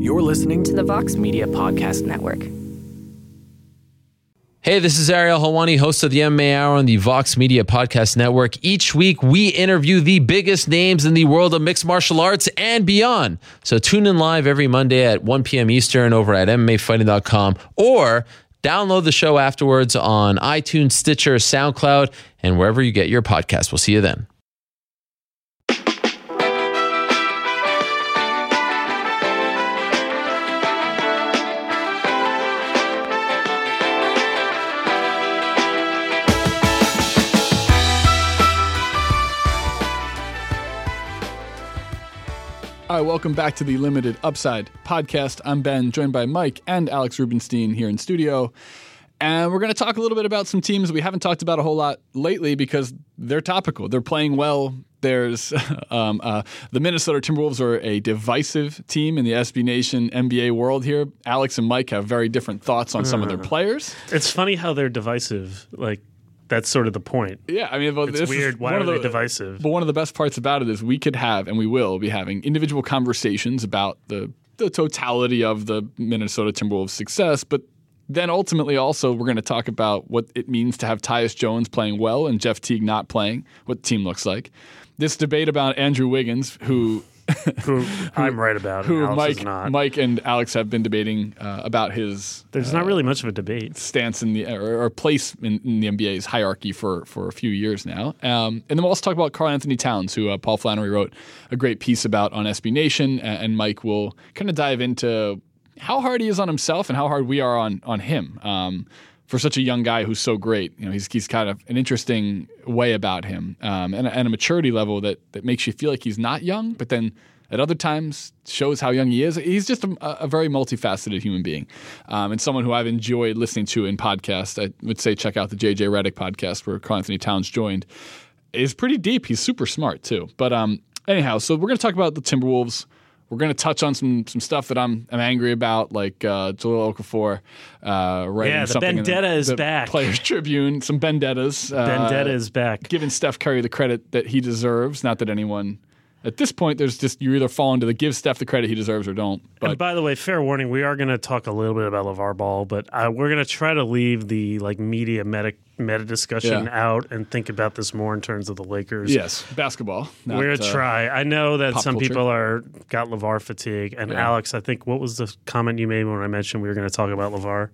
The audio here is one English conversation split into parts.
You're listening to the Vox Media Podcast Network. Hey, this is Ariel Helwani, host of the MMA Hour on the Vox Media Podcast Network. Each week, we interview the biggest names in the world of mixed martial arts and beyond. So tune in live every Monday at 1 p.m. Eastern over at MMAfighting.com or download the show afterwards on iTunes, Stitcher, SoundCloud, and wherever you get your podcast. We'll see you then. Right, welcome back to the Limited Upside podcast. I'm Ben, joined by Mike and Alex Rubenstein here in studio. And we're going to talk a little bit about some teams we haven't talked about a whole lot lately because they're topical. They're playing well. There's um, uh, the Minnesota Timberwolves are a divisive team in the SB Nation NBA world here. Alex and Mike have very different thoughts on some of their players. It's funny how they're divisive. Like that's sort of the point. Yeah, I mean, well, It's this is weird. Why one are the- they divisive? But one of the best parts about it is we could have, and we will be having, individual conversations about the the totality of the Minnesota Timberwolves' success. But then ultimately, also, we're going to talk about what it means to have Tyus Jones playing well and Jeff Teague not playing. What the team looks like. This debate about Andrew Wiggins, who Who I'm right about. who Mike. Mike and Alex have been debating uh, about his There's not really much of a debate. stance in the or, or place in, in the NBA's hierarchy for for a few years now. Um, and then we'll also talk about Karl-Anthony Towns, who uh, Paul Flannery wrote a great piece about on SB Nation, and, and Mike will kind of dive into how hard he is on himself and how hard we are on on him. Um, for such a young guy who's so great, you know, he's he's kind of an interesting way about him, um, and, a- and a maturity level that that makes you feel like he's not young, but then at other times shows how young he is. He's just a, a very multifaceted human being, um, and someone who I've enjoyed listening to in podcasts. I would say check out the JJ Redick podcast where Karl-Anthony Towns joined. Is pretty deep. He's super smart too. But um, anyhow, so we're going to talk about the Timberwolves. We're going to touch on some some stuff that I'm I'm angry about, like uh, Jahlil Okafor uh, writing Yeah, the something in is the back. Players Tribune, some vendettas. Uh, Vendetta is back. giving Steph Curry the credit that he deserves. Not that anyone at this point, there's just you either fall into the give Steph the credit he deserves or don't. But and by the way, fair warning: we are going to talk a little bit about LaVar Ball, but uh, we're going to try to leave the like media meta meta discussion Yeah. out and think about this more in terms of the Lakers. yes, basketball. not, We're gonna uh, try. I know that some culture. people are got LaVar fatigue, and Yeah. Alex, I think what was the comment you made when I mentioned we were going to talk about LaVar?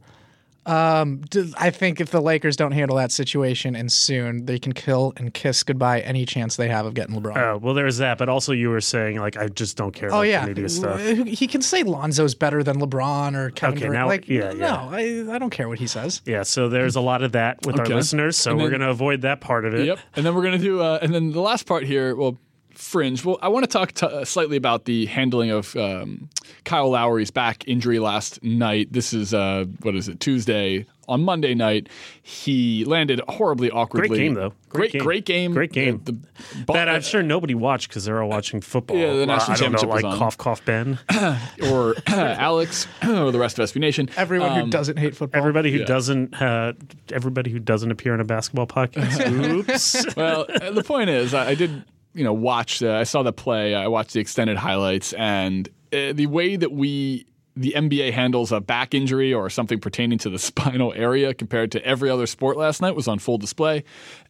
D- I think if the Lakers don't handle that situation and soon, they can kill and kiss goodbye any chance they have of getting LeBron. Oh, well, there's that, but also you were saying like I just don't care. oh about yeah, the media stuff. he can say Lonzo's better than LeBron or Kevin Okay, Durant. now- like, yeah, no, I, I don't care what he says. Yeah, so there's a lot of that with Okay. our listeners, so And we're going to avoid that part of it. Yep. And then we're gonna do, uh, and then the last part here, well, fringe. Well, I want to talk t- uh, slightly about the handling of um, Kyle Lowry's back injury last night. This is uh, what is it? Tuesday. On Monday night, he landed horribly awkwardly. Great game though. Great, great game. Great game. Uh, the ball- that I'm sure nobody watched because they're all watching football. Yeah, the Uh, national I don't know, championship was like on. cough, cough, Ben. or Alex or the rest of SB Nation. Everyone Um, who doesn't hate football. Everybody who Yeah. doesn't, uh, everybody who doesn't appear in a basketball podcast. Oops. well, uh, the point is, I, I did, you know, watch. Uh, I saw the play. I watched the extended highlights, and uh, the way that we, the NBA handles a back injury or something pertaining to the spinal area compared to every other sport last night was on full display.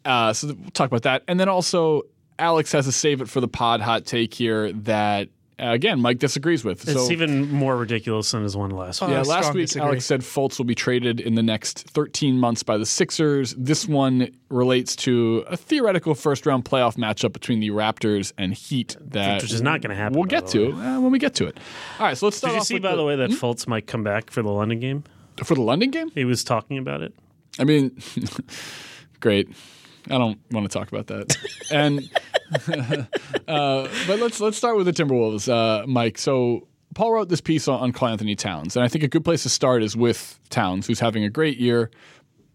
Uh, so we'll talk about that, and then also Alex has a save it for the pod hot take here that. Uh, again, Mike disagrees with. It's so, even more ridiculous than his one last week. yeah, Uh, last week disagree. Alex said Fultz will be traded in the next 13 months by the Sixers. This one relates to a theoretical first round playoff matchup between the Raptors and Heat that Which is not gonna happen, We'll get to uh, when we get to it. All right, so let's start Did you off see, with by the, way, that Hmm? Fultz might come back for the London game? for the London game. He was talking about it. I mean, great. I don't want to talk about that. and uh, but let's let's start with the Timberwolves, uh, Mike. So Paul wrote this piece on, on Karl-Anthony Towns, and I think a good place to start is with Towns, who's having a great year,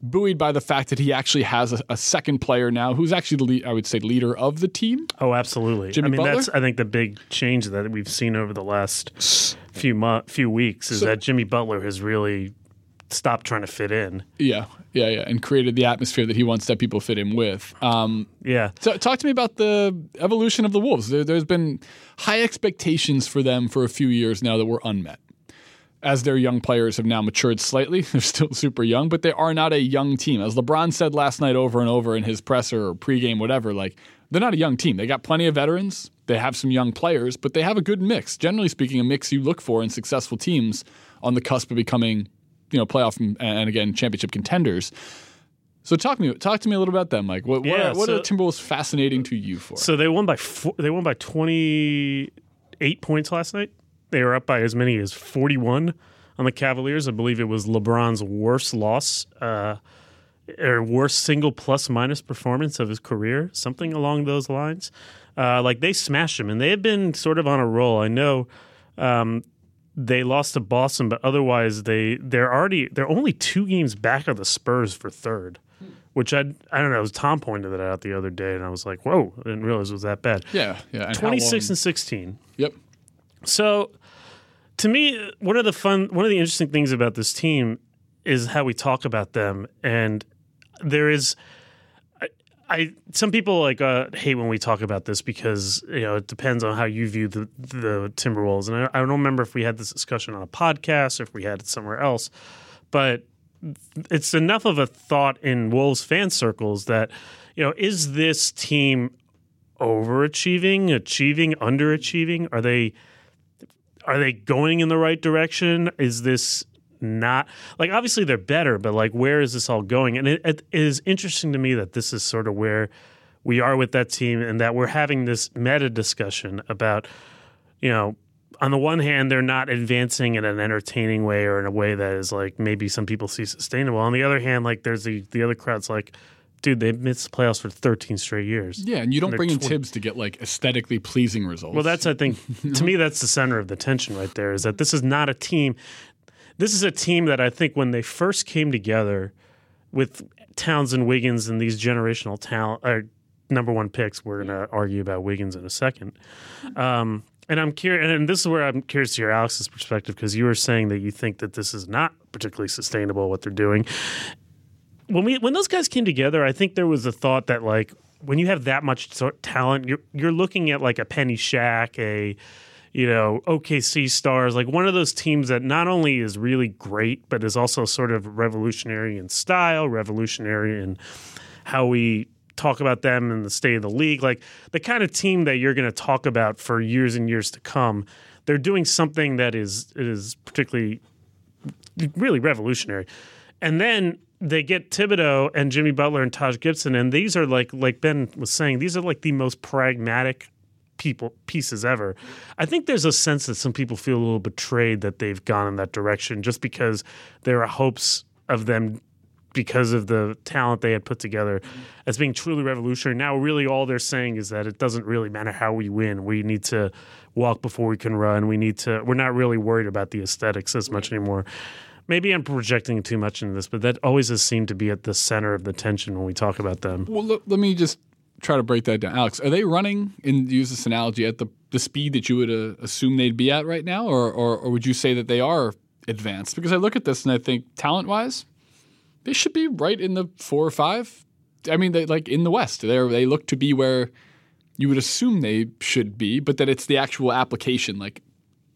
buoyed by the fact that he actually has a, a second player now, who's actually the I would say leader of the team. Oh, absolutely. Jimmy I mean, Butler? that's I think the big change that we've seen over the last few mo- few weeks is that Jimmy Butler has really stopped trying to fit in. Yeah, yeah, yeah, and created the atmosphere that he wants that people fit in with. Um, Yeah. So talk to me about the evolution of the Wolves. There, there's been high expectations for them for a few years now that were unmet. as their young players have now matured slightly. They're still super young, but they are not a young team. As LeBron said last night over and over in his presser or pregame, whatever, like they're not a young team. They got plenty of veterans. They have some young players, but they have a good mix. Generally speaking, a mix you look for in successful teams on the cusp of becoming, you know, playoff and, and again championship contenders. So talk to me, talk to me a little about them. What what, Yeah, are, what so- are the Timberwolves fascinating to you for? So they won by four, they won by twenty eight points last night. They were up by as many as forty one on the Cavaliers. I believe it was LeBron's worst loss, uh, or worst single plus minus performance of his career, something along those lines. Uh, like they smashed him, and they have been sort of on a roll. I know. Um, they lost to Boston, but otherwise they they're already they're only two games back of the Spurs for third, which I I don't know. Tom pointed that out the other day, and I was like, whoa, I didn't realize it was that bad. yeah, yeah. Twenty six and sixteen. Yep. So, to me, one of the fun, one of the interesting things about this team is how we talk about them, and there is, I, some people like uh, hate when we talk about this because you know it depends on how you view the the Timberwolves, and I, I don't remember if we had this discussion on a podcast or if we had it somewhere else, but it's enough of a thought in Wolves fan circles that you know is this team overachieving, achieving, underachieving? Are they are they going in the right direction? Is this not like obviously they're better, but like where is this all going? And it, it is interesting to me that this is sort of where we are with that team, and that we're having this meta discussion about you know. On the one hand, they're not advancing in an entertaining way or in a way that is like maybe some people see sustainable. On the other hand, like there's the the other crowd's like, dude, they've missed the playoffs for 13 straight years. Yeah, and you don't they're bring in tw- Thibs to get like aesthetically pleasing results. Well, that's I think to me that's the center of the tension right there. Is that this is not a team. This is a team that I think when they first came together with Towns and Wiggins and these generational talent, or number one picks. We're going to argue about Wiggins in a second. Um, and I'm curious, and this is where I'm curious to hear Alex's perspective because you were saying that you think that this is not particularly sustainable what they're doing. When we when those guys came together, I think there was a thought that like when you have that much talent, you're you're looking at like a Penny Shaq, a you know OKC Stars, like one of those teams that not only is really great but is also sort of revolutionary in style, revolutionary in how we talk about them and the state of the league, like the kind of team that you're going to talk about for years and years to come. They're doing something that is is particularly really revolutionary. And then they get Thibodeau and Jimmy Butler and Taj Gibson, and these are like like Ben was saying, these are like the most pragmatic people pieces ever. I think there's a sense that some people feel a little betrayed that they've gone in that direction just because there are hopes of them because of the talent they had put together as being truly revolutionary. Now, really, all they're saying is that it doesn't really matter how we win. We need to walk before we can run. We need to. We're not really worried about the aesthetics as much anymore. Maybe I'm projecting too much into this, but that always has seemed to be at the center of the tension when we talk about them. Well, let, let me just try to break that down. Alex, are they running, and use this analogy, at the, the speed that you would uh, assume they'd be at right now? Or, or, or would you say that they are advanced? Because I look at this and I think talent wise, they should be right in the four or five. I mean, they, like in the West, they they look to be where you would assume they should be, but that it's the actual application, like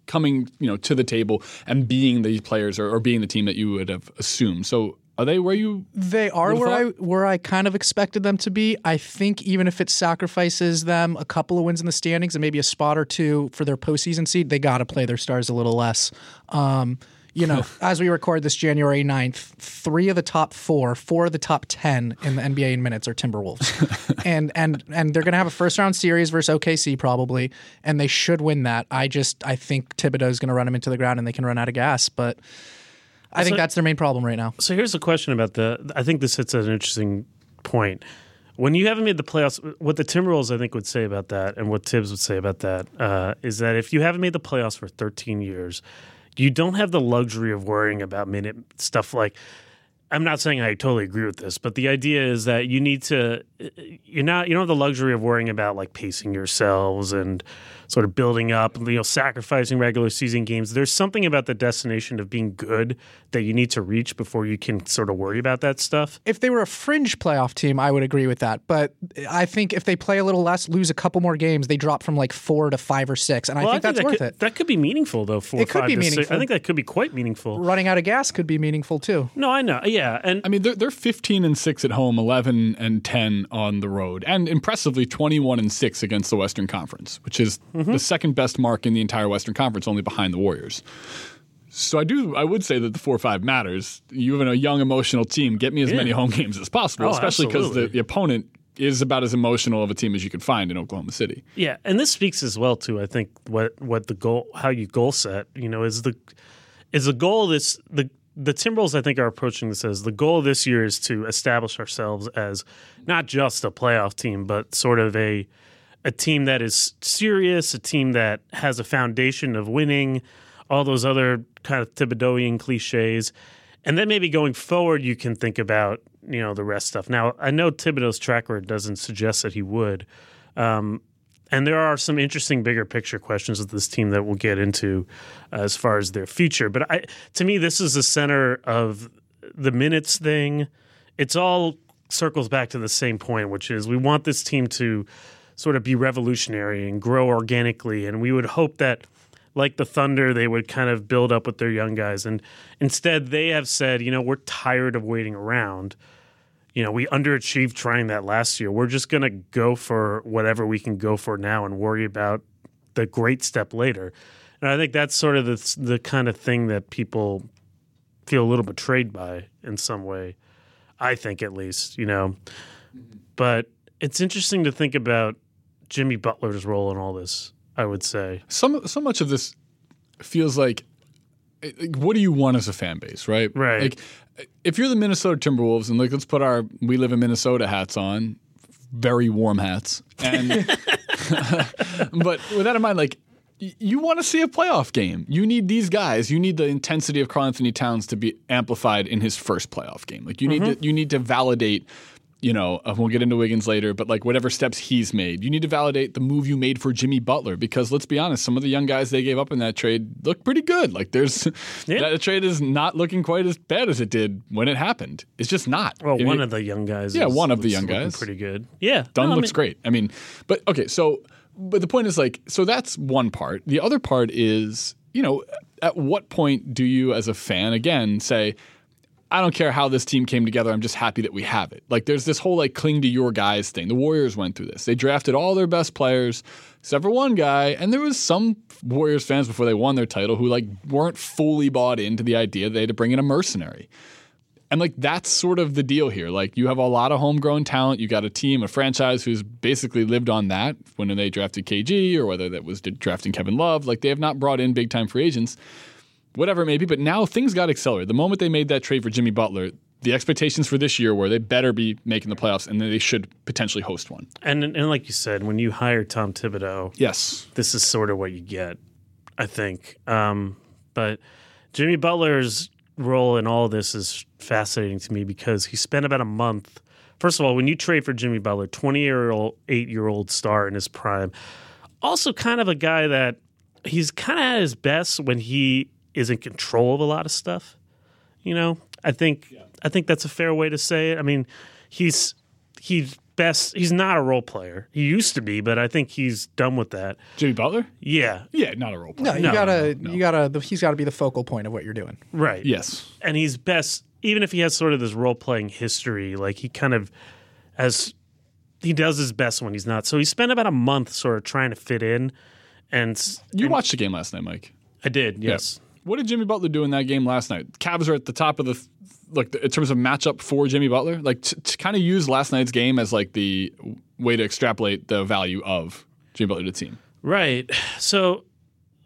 coming you know to the table and being these players or, or being the team that you would have assumed. So are they where you? They are where I where I kind of expected them to be. I think even if it sacrifices them a couple of wins in the standings and maybe a spot or two for their postseason seed, they got to play their stars a little less. Um, you know, as we record this January 9th, three of the top four, four of the top 10 in the NBA in minutes are Timberwolves. and and and they're going to have a first round series versus OKC probably, and they should win that. I just I think Thibodeau is going to run them into the ground and they can run out of gas, but I think So- that's their main problem right now. So here's the question about the. I think this hits an interesting point. When you haven't made the playoffs, what the Timberwolves I think would say about that, and what Thibs would say about that, uh, is that if you haven't made the playoffs for 13 years, you don't have the luxury of worrying about minute stuff like. I'm not saying I totally agree with this, but the idea is that you need to you're not you don't have the luxury of worrying about like pacing yourselves and sort of building up, you know, sacrificing regular season games. There's something about the destination of being good that you need to reach before you can sort of worry about that stuff. If they were a fringe playoff team, I would agree with that. But I think if they play a little less, lose a couple more games, they drop from like four to five or six, and I Well, think that's that worth could, it. That could be meaningful though. Four, It could five be to six. meaningful. I think that could be quite meaningful. Running out of gas could be meaningful too. No, I know. Yeah, and I mean, they're, they're 15 and 6 at home, 11 and 10 on the road, and impressively 21 and 6 against the Western Conference, which is the second best mark in the entire Western Conference, only behind the Warriors. So I do, I would say that the 4 5 matters. You have a young, emotional team. Get me as many home games as possible, Oh, especially because the, the opponent is about as emotional of a team as you could find in Oklahoma City. Yeah, and this speaks as well to I think what what the goal how you goal set you know is the is the goal this the the Timberwolves I think are approaching this as the goal this year is to establish ourselves as not just a playoff team but sort of a a team that is serious, a team that has a foundation of winning, all those other kind of Thibodeauian cliches. And then maybe going forward, you can think about you know the rest stuff. Now I know Thibodeau's track record doesn't suggest that he would, um, and there are some interesting bigger picture questions with this team that we'll get into uh, as far as their future. But I, to me, this is the center of the minutes thing. It's all circles back to the same point, which is we want this team to sort of be revolutionary and grow organically, and we would hope that like the Thunder, they would kind of build up with their young guys. And instead, they have said, you know, we're tired of waiting around. You know, we underachieved trying that last year. We're just going to go for whatever we can go for now and worry about the great step later. And I think that's sort of the, the kind of thing that people feel a little betrayed by in some way. I think, at least, you know. Mm-hmm. But it's interesting to think about Jimmy Butler's role in all this, I would say. some so much of this feels like, like, what do you want as a fan base, right? Right. Like if you're the Minnesota Timberwolves and like let's put our we live in Minnesota hats on, very warm hats, and but with that in mind, like. You want to see a playoff game. You need these guys. You need the intensity of Karl-Anthony Towns to be amplified in his first playoff game. Like you need mm-hmm. to you need to validate you know, uh, we'll get into Wiggins later, but like whatever steps he's made, you need to validate the move you made for Jimmy Butler because let's be honest, some of the young guys they gave up in that trade look pretty good. Like there's that trade is not looking quite as bad as it did when it happened. It's just not. Well, I one of the young guys. Yeah, is- one of the young guys. pretty good. Yeah, Dunn No, I looks mean- great. I mean, but okay, so but the point is like so that's one part. The other part is, you know, at what point do you as a fan again say I don't care how this team came together. I'm just happy that we have it. Like there's this whole like cling to your guys thing. The Warriors went through this. They drafted all their best players, except for one guy, and there was some Warriors fans before they won their title who like weren't fully bought into the idea they had to bring in a mercenary. And like that's sort of the deal here. Like you have a lot of homegrown talent. You got a team, a franchise who's basically lived on that when they drafted KG or whether that was drafting Kevin Love. Like they have not brought in big time free agents, whatever it may be. But now things got accelerated. The moment they made that trade for Jimmy Butler, the expectations for this year were they better be making the playoffs and then they should potentially host one. And and like you said, when you hire Tom Thibodeau, Yes. this is sort of what you get, I think. Um, but Jimmy Butler's role in all this is fascinating to me because he spent about a month. First of all, when you trade for Jimmy Butler, twenty year old, eight year old star in his prime, also kind of a guy that he's kind of at his best when he is in control of a lot of stuff. You know, I think I think that's a fair way to say it. I mean, he's he's best. He's not a role player. He used to be, but I think he's done with that. Jimmy Butler? Yeah, Yeah, not a role player. No, player. you gotta, you gotta. the- He's got to be the focal point of what you're doing. right. Yes. and he's best even if he has sort of this role playing history. Like he kind of has, he does his best when he's not. So he spent about a month sort of trying to fit in, and s- You watched the game last night, Mike. I did. Yes. What did Jimmy Butler do in that game last night? Cavs are at the top of the like in terms of matchup for Jimmy Butler. Like to, to kind of use last night's game as like the way to extrapolate the value of Jimmy Butler to the team. Right. So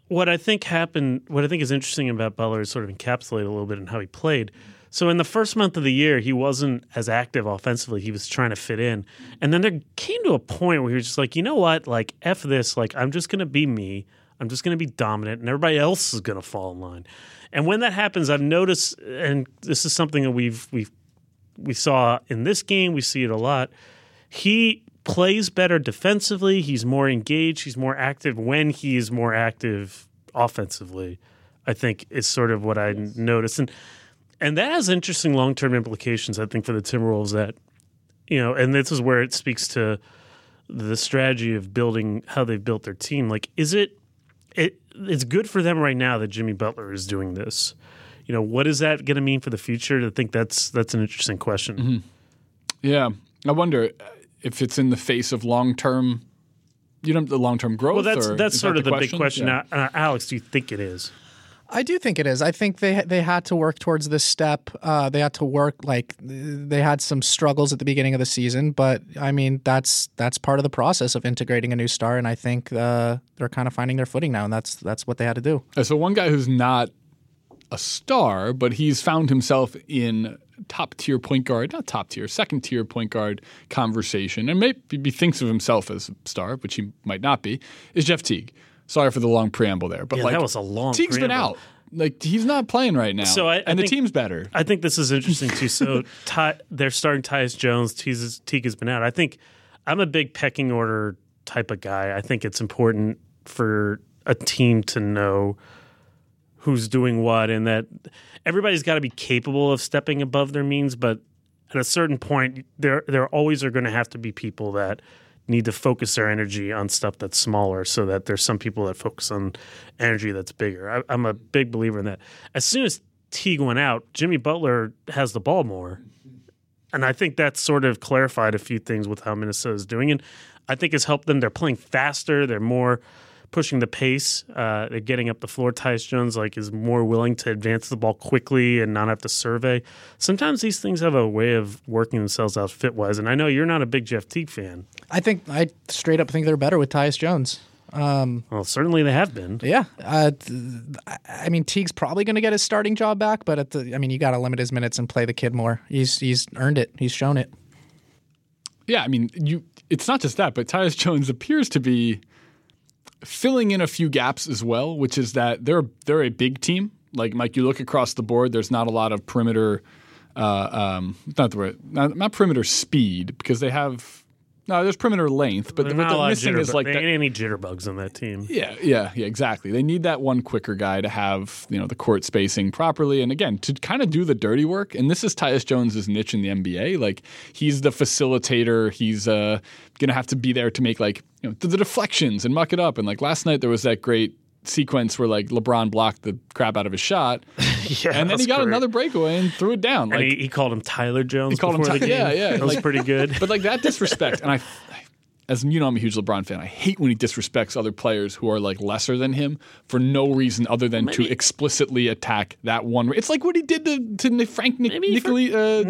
what I think happened, what I think is interesting about Butler is sort of encapsulated a little bit in how he played. So in the first month of the year, he wasn't as active offensively. He was trying to fit in. And then there came to a point where he was just like, you know what? Like, F this. Like, I'm just going to be me. I'm just going to be dominant, and everybody else is going to fall in line. And when that happens, I've noticed, and this is something that we've we've we saw in this game, we see it a lot. He plays better defensively. He's more engaged. He's more active when he is more active offensively. I think is sort of what I noticed, and and that has interesting long term implications. I think for the Timberwolves that you know, and this is where it speaks to the strategy of building how they've built their team. Like, is it it it's good for them right now that Jimmy Butler is doing this. You know, what is that going to mean for the future? I think that's that's an interesting question. Yeah, I wonder if it's in the face of long term. You know, the long term growth. Well, that's that's sort that of the, big question. Yeah. Uh, Alex, do you think it is? I do think it is. I think they they had to work towards this step. Uh, they had to work like they had some struggles at the beginning of the season, but I mean that's that's part of the process of integrating a new star, and I think uh, they're kind of finding their footing now, and that's that's what they had to do. So one guy who's not a star, but he's found himself in top tier point guard, not top tier, second tier point guard conversation, and maybe he thinks of himself as a star, which he might not be, is Jeff Teague. Sorry for the long preamble there, but Yeah, like that was a long Teague's been out. Like he's not playing right now, So I- I and the team's better. I think this is interesting too. So Ty, they're starting Tyus Jones. Teague Teague has been out. I think I'm a big pecking order type of guy. I think it's important for a team to know who's doing what and that everybody's got to be capable of stepping above their means. But at a certain point, there there always are going to have to be people that need to focus their energy on stuff that's smaller so that there's some people that focus on energy that's bigger. I, I'm a big believer in that. As soon as Teague went out, Jimmy Butler has the ball more. And I think that sort of clarified a few things with how Minnesota's doing. And I think it's helped them. They're playing faster. They're more pushing the pace. Uh, they're getting up the floor. Tyus Jones like is more willing to advance the ball quickly and not have to survey. Sometimes these things have a way of working themselves out fit wise. And I know you're not a big Jeff Teague fan. I think I straight up think they're better with Tyus Jones. Well, certainly they have been. Yeah, uh, th- I- I mean Teague's probably going to get his starting job back, but at the, I mean you got to limit his minutes and play the kid more. He's he's earned it. He's shown it. Yeah, I mean, you. It's not just that, but Tyus Jones appears to be filling in a few gaps as well, which is that they're they're a big team. Like Mike, you look across the board. There's not a lot of perimeter, uh, um, not the word, not, not perimeter speed because they have. No, there's perimeter length, but They're what not a they're lot of missing is like they that, ain't any jitterbugs on that team. yeah, yeah, yeah, exactly. They need that one quicker guy to have you know the court spacing properly, and again to kind of do the dirty work. And this is Tyus Jones's niche in the NBA. Like he's the facilitator. He's uh, gonna have to be there to make like you know the, the deflections and muck it up. And like last night, there was that great sequence where like LeBron blocked the crap out of his shot, Yeah, and then he got great. another breakaway and threw it down. And Like, he, he called him Tyler Jones. He called him before Ty- the yeah, yeah, That was pretty good. but like that disrespect, and I, as you know, I'm a huge LeBron fan. I hate when he disrespects other players who are like lesser than him for no reason other than to explicitly attack that one. It's like what he did to, to Frank Nic- Maybe he for- Nicoli, uh.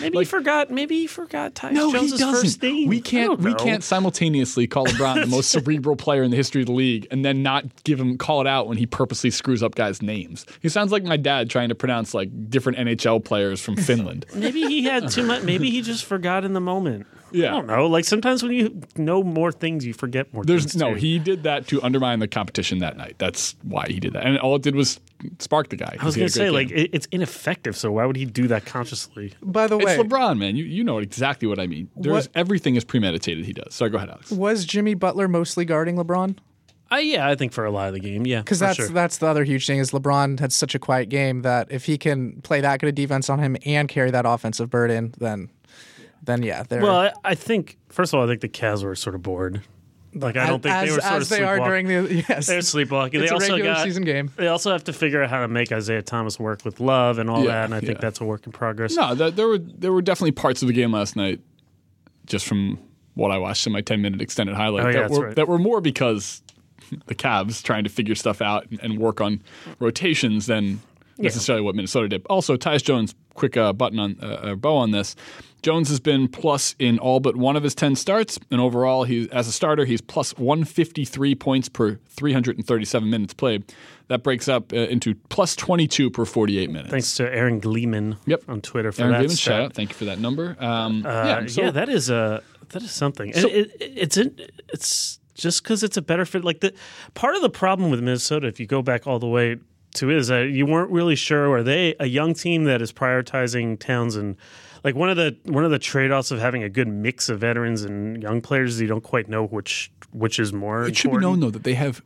Maybe like, he forgot. Maybe he forgot Tyus no, Jones' he doesn't. first name. We can't. We can't simultaneously call LeBron the most cerebral player in the history of the league, and then not give him call it out when he purposely screws up guys' names. He sounds like my dad trying to pronounce like different NHL players from Finland. Maybe he had too much. Maybe he just forgot in the moment. Yeah. I don't know. Like sometimes when you know more things, you forget more. There's things no. too. He did that to undermine the competition that night. That's why he did that, and all it did was spark the guy. I was going to say like it, it's ineffective. So why would he do that consciously? By the way, it's way, LeBron, man. You you know exactly what I mean. There's What- everything is premeditated. He does. Sorry, go ahead, Alex. was Jimmy Butler mostly guarding LeBron? Uh, yeah, I think for a lot of the game, yeah, Because that's sure. that's the other huge thing is LeBron had such a quiet game that if he can play that good a defense on him and carry that offensive burden, then then yeah, they're Well, I, I think first of all, I think the Cavs were sort of bored. Like I don't think as, they were sort as of they are sleepwalking. during the yes. They're sleepwalking. It's they a also regular got, season game. They also have to figure out how to make Isaiah Thomas work with Love and all Yeah, that, and I think that's a work in progress. No, th- there were there were definitely parts of the game last night, just from what I watched in my 10 minute extended highlight, Oh, yeah, that, that's were, right. that were more because the Cavs trying to figure stuff out and, and work on rotations than necessarily what Minnesota did. Also, Tyus Jones, quick uh, button on uh, uh, bow on this. Jones has been plus in all but one of his 10 starts, and overall, he as a starter, he's plus 153 points per 337 minutes played. That breaks up uh, into plus 22 per 48 minutes. Thanks to Aaron Gleeman Yep. on Twitter for Aaron that. Gleeman, shout out. Thank you for that number. Um, Uh, yeah, so- yeah, that is a that is something. So- it, it, it's in, it's just because it's a better fit. Like the part of the problem with Minnesota, if you go back all the way to is that you weren't really sure are they a young team that is prioritizing Towns and like one of the one of the trade offs of having a good mix of veterans and young players is you don't quite know which which is more. It should be known though that they have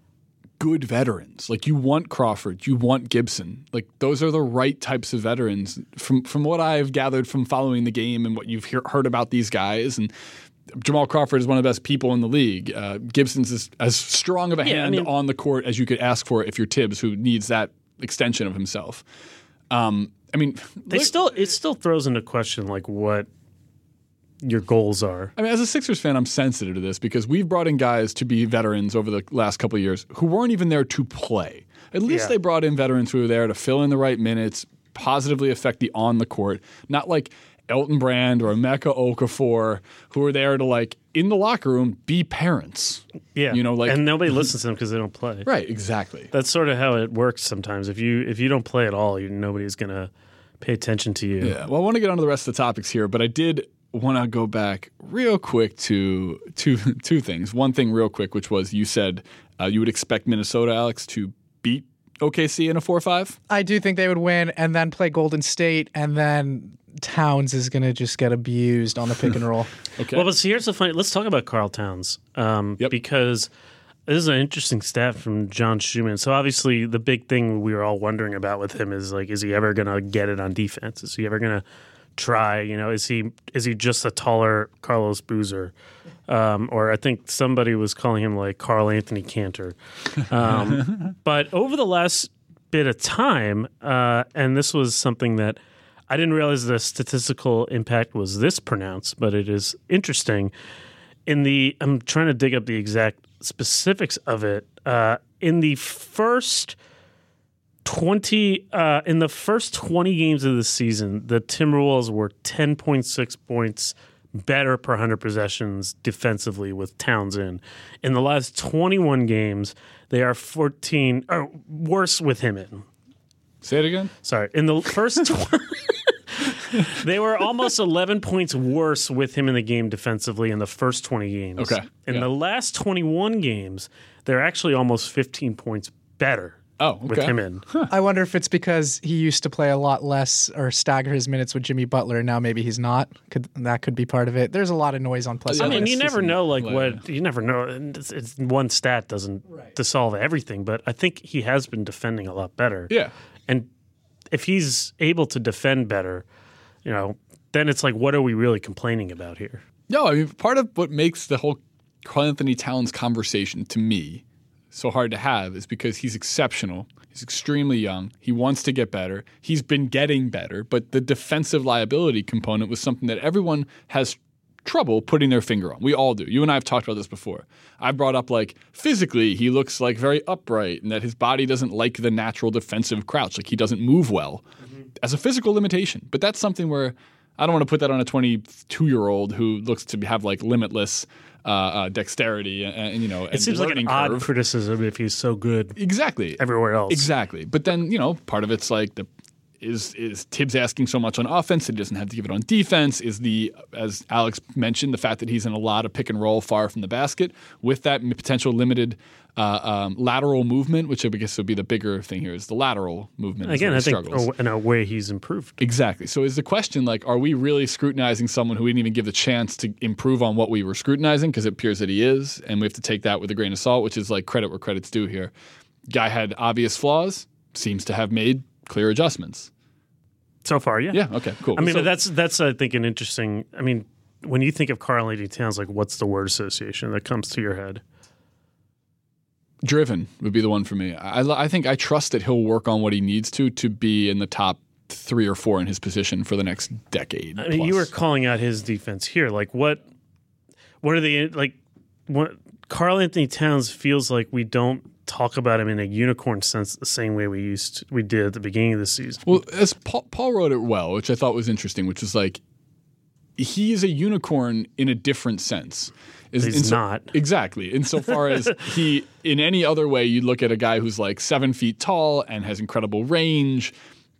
good veterans. Like you want Crawford, you want Gibson. Like those are the right types of veterans. From from what I've gathered from following the game and what you've hear, heard about these guys and. Jamal Crawford is one of the best people in the league. Uh, Gibson's is as strong of a Yeah, I hand mean- on the court as you could ask for if you're Thibs, who needs that extension of himself. Um, I mean, They look- still it still throws into question like what your goals are. I mean, as a Sixers fan, I'm sensitive to this because we've brought in guys to be veterans over the last couple of years who weren't even there to play. At least Yeah. they brought in veterans who were there to fill in the right minutes, positively affect the on the court, not like Elton Brand or Emeka Okafor, who are there to like in the locker room be parents. Yeah, You know, like- and nobody listens to them because they don't play. Right, exactly. That's sort of how it works sometimes. If you if you don't play at all, you, nobody's gonna pay attention to you. Yeah. Well, I want to get on to the rest of the topics here, but I did want to go back real quick to two two things. One thing, real quick, which was you said uh, you would expect Minnesota, Alex, to beat OKC in a four-five. I do think they would win and then play Golden State, and then Towns is going to just get abused on the pick and roll. Okay. Well, but see, here's the funny. Let's talk about Karl Towns, um, Yep. because this is an interesting stat from John Schumann. So obviously, the big thing we were all wondering about with him is like, is he ever going to get it on defense? Is he ever going to try? You know, is he is he just a taller Carlos Boozer? Um, or I think somebody was calling him like Karl-Anthony Kanter. Um, but over the last bit of time, uh, and this was something that I didn't realize the statistical impact was this pronounced, but it is interesting. In the, I'm trying to dig up the exact specifics of it. Uh, in the first 20 uh, in the first 20 games of the season the timberwolves were 10.6 points better per 100 possessions defensively with towns in in the last 21 games they are 14 or worse with him in Say it again. sorry in the first tw- they were almost 11 points worse with him in the game defensively in the first 20 games Okay, in yeah. the last 21 games they're actually almost 15 points better Oh, with him in I wonder if it's because he used to play a lot less or stagger his minutes with Jimmy Butler, and now maybe he's not. Could that could be part of it? There's a lot of noise on plus. I mean, you never know, like what you never know. It's, it's one stat doesn't to solve everything, but I think he has been defending a lot better. Yeah. and if he's able to defend better, you know, then it's like, what are we really complaining about here? No, I mean, part of what makes the whole Karl-Anthony Towns conversation to me so hard to have is because he's exceptional. He's extremely young. He wants to get better. He's been getting better, but the defensive liability component was something that everyone has trouble putting their finger on. We all do. You and I have talked about this before. I brought up like physically he looks like very upright and that his body doesn't like the natural defensive crouch, like he doesn't move well as a physical limitation. But that's something where I don't want to put that on a 22 year old who looks to have like limitless uh, uh, dexterity and, and, you know It seems like an learning odd criticism if he's so good exactly everywhere else. exactly. But then you know part of it's like the is is Thibs asking so much on offense that he doesn't have to give it on defense? Is the as Alex mentioned the fact that he's in a lot of pick and roll far from the basket with that potential limited uh, um, lateral movement, which I guess would be the bigger thing here is the lateral movement. Again, I think struggles. oh, in a way he's improved. Exactly. So is the question like, are we really scrutinizing someone who we didn't even give the chance to improve on what we were scrutinizing? Because it appears that he is, and we have to take that with a grain of salt, which is like credit where credit's due here. Guy had obvious flaws, seems to have made clear adjustments. So far, yeah. Yeah. Okay. Cool. I mean, So- that's that's I think an interesting. I mean, when you think of Karl-Anthony Towns, like what's the word association that comes to your head? Driven would be the one for me. I, I think I trust that he'll work on what he needs to to be in the top three or four in his position for the next decade. I mean, you were calling out his defense here. Like what? What are the like? What Karl-Anthony Towns feels like we don't talk about him in a unicorn sense the same way we used we did at the beginning of the season. Well, as Paul, Paul wrote it well, which I thought was interesting, which was like he is a unicorn in a different sense. Is He's inso- not. exactly insofar as he, in any other way, you look at a guy who's like seven feet tall and has incredible range,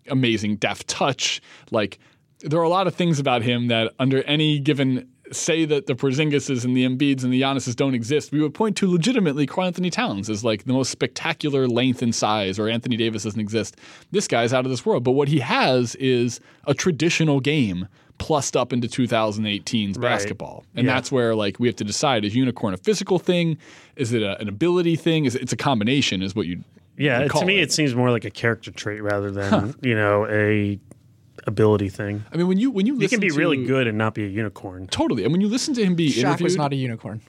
amazing deft touch. Like there are a lot of things about him that, under any given say that the Porzingises and the Embiids and the Giannis's don't exist, we would point to legitimately Karl-Anthony Towns as like the most spectacular length and size, or Anthony Davis doesn't exist. This guy's out of this world. But what he has is a traditional game plussed up into 2018's basketball. And Yeah. that's where like we have to decide is unicorn a physical thing? Is it a, an ability thing? Is it, it's a combination is what you Yeah, would to me, it. it seems more like a character trait rather than you know a ability thing. I mean when you when you You can be to, really good and not be a unicorn. Totally. And when you listen to him be Shaq interviewed, was not a unicorn.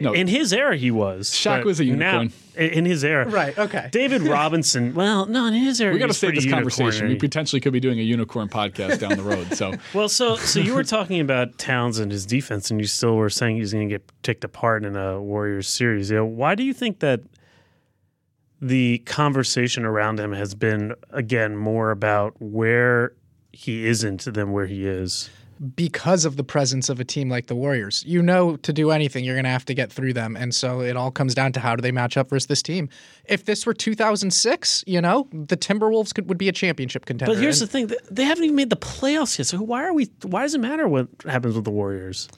No, In his era, he was. Shaq but was a now- unicorn. in his era, Right, okay. David Robinson. Well, no, in his era, we got to save this conversation. We potentially could be doing a unicorn podcast down the road. So Well, so so you were talking about Towns and his defense, and you still were saying he's going to get picked apart in a Warriors series. You know, why do you think that the conversation around him has been again more about where he isn't than where he is? Because of the presence of a team like the Warriors. You know, to do anything, you're going to have to get through them. And so it all comes down to how do they match up versus this team. If this were 2006, you know, the Timberwolves could, would be a championship contender. But here's And the thing: they haven't even made the playoffs yet. So why are we? Why does it matter what happens with the Warriors?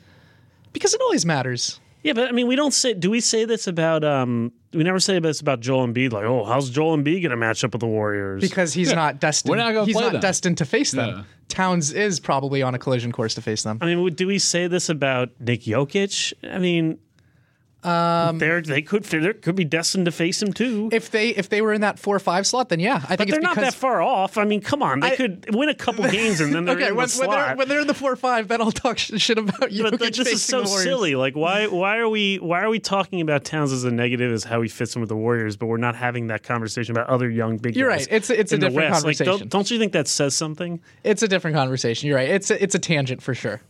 because it always matters. Yeah, but I mean, we don't say. Do we say this about? um We never say this about Joel Embiid. Like, oh, how's Joel Embiid going to match up with the Warriors? Because he's not destined. We're not gonna he's play not them. destined to face them. Yeah. Towns is probably on a collision course to face them. I mean, do we say this about Nick Jokic? I mean, um, they they could they could be destined to face him too. If they if they were in that four or five slot, then yeah, I think but they're not that far off. I mean, come on, they I- could win a couple games and then they're okay in when, the when they're slot. when they're in the four or five, then I'll talk shit about you. but that, this is so silly. Like, why why are we why are we talking about Towns as a negative as how he fits in with the Warriors, but we're not having that conversation about other young big You're right. It's- it's a different West. Like, conversation. don't, don't you think that says something? It's a different conversation. You're right. It's a, it's a tangent for sure.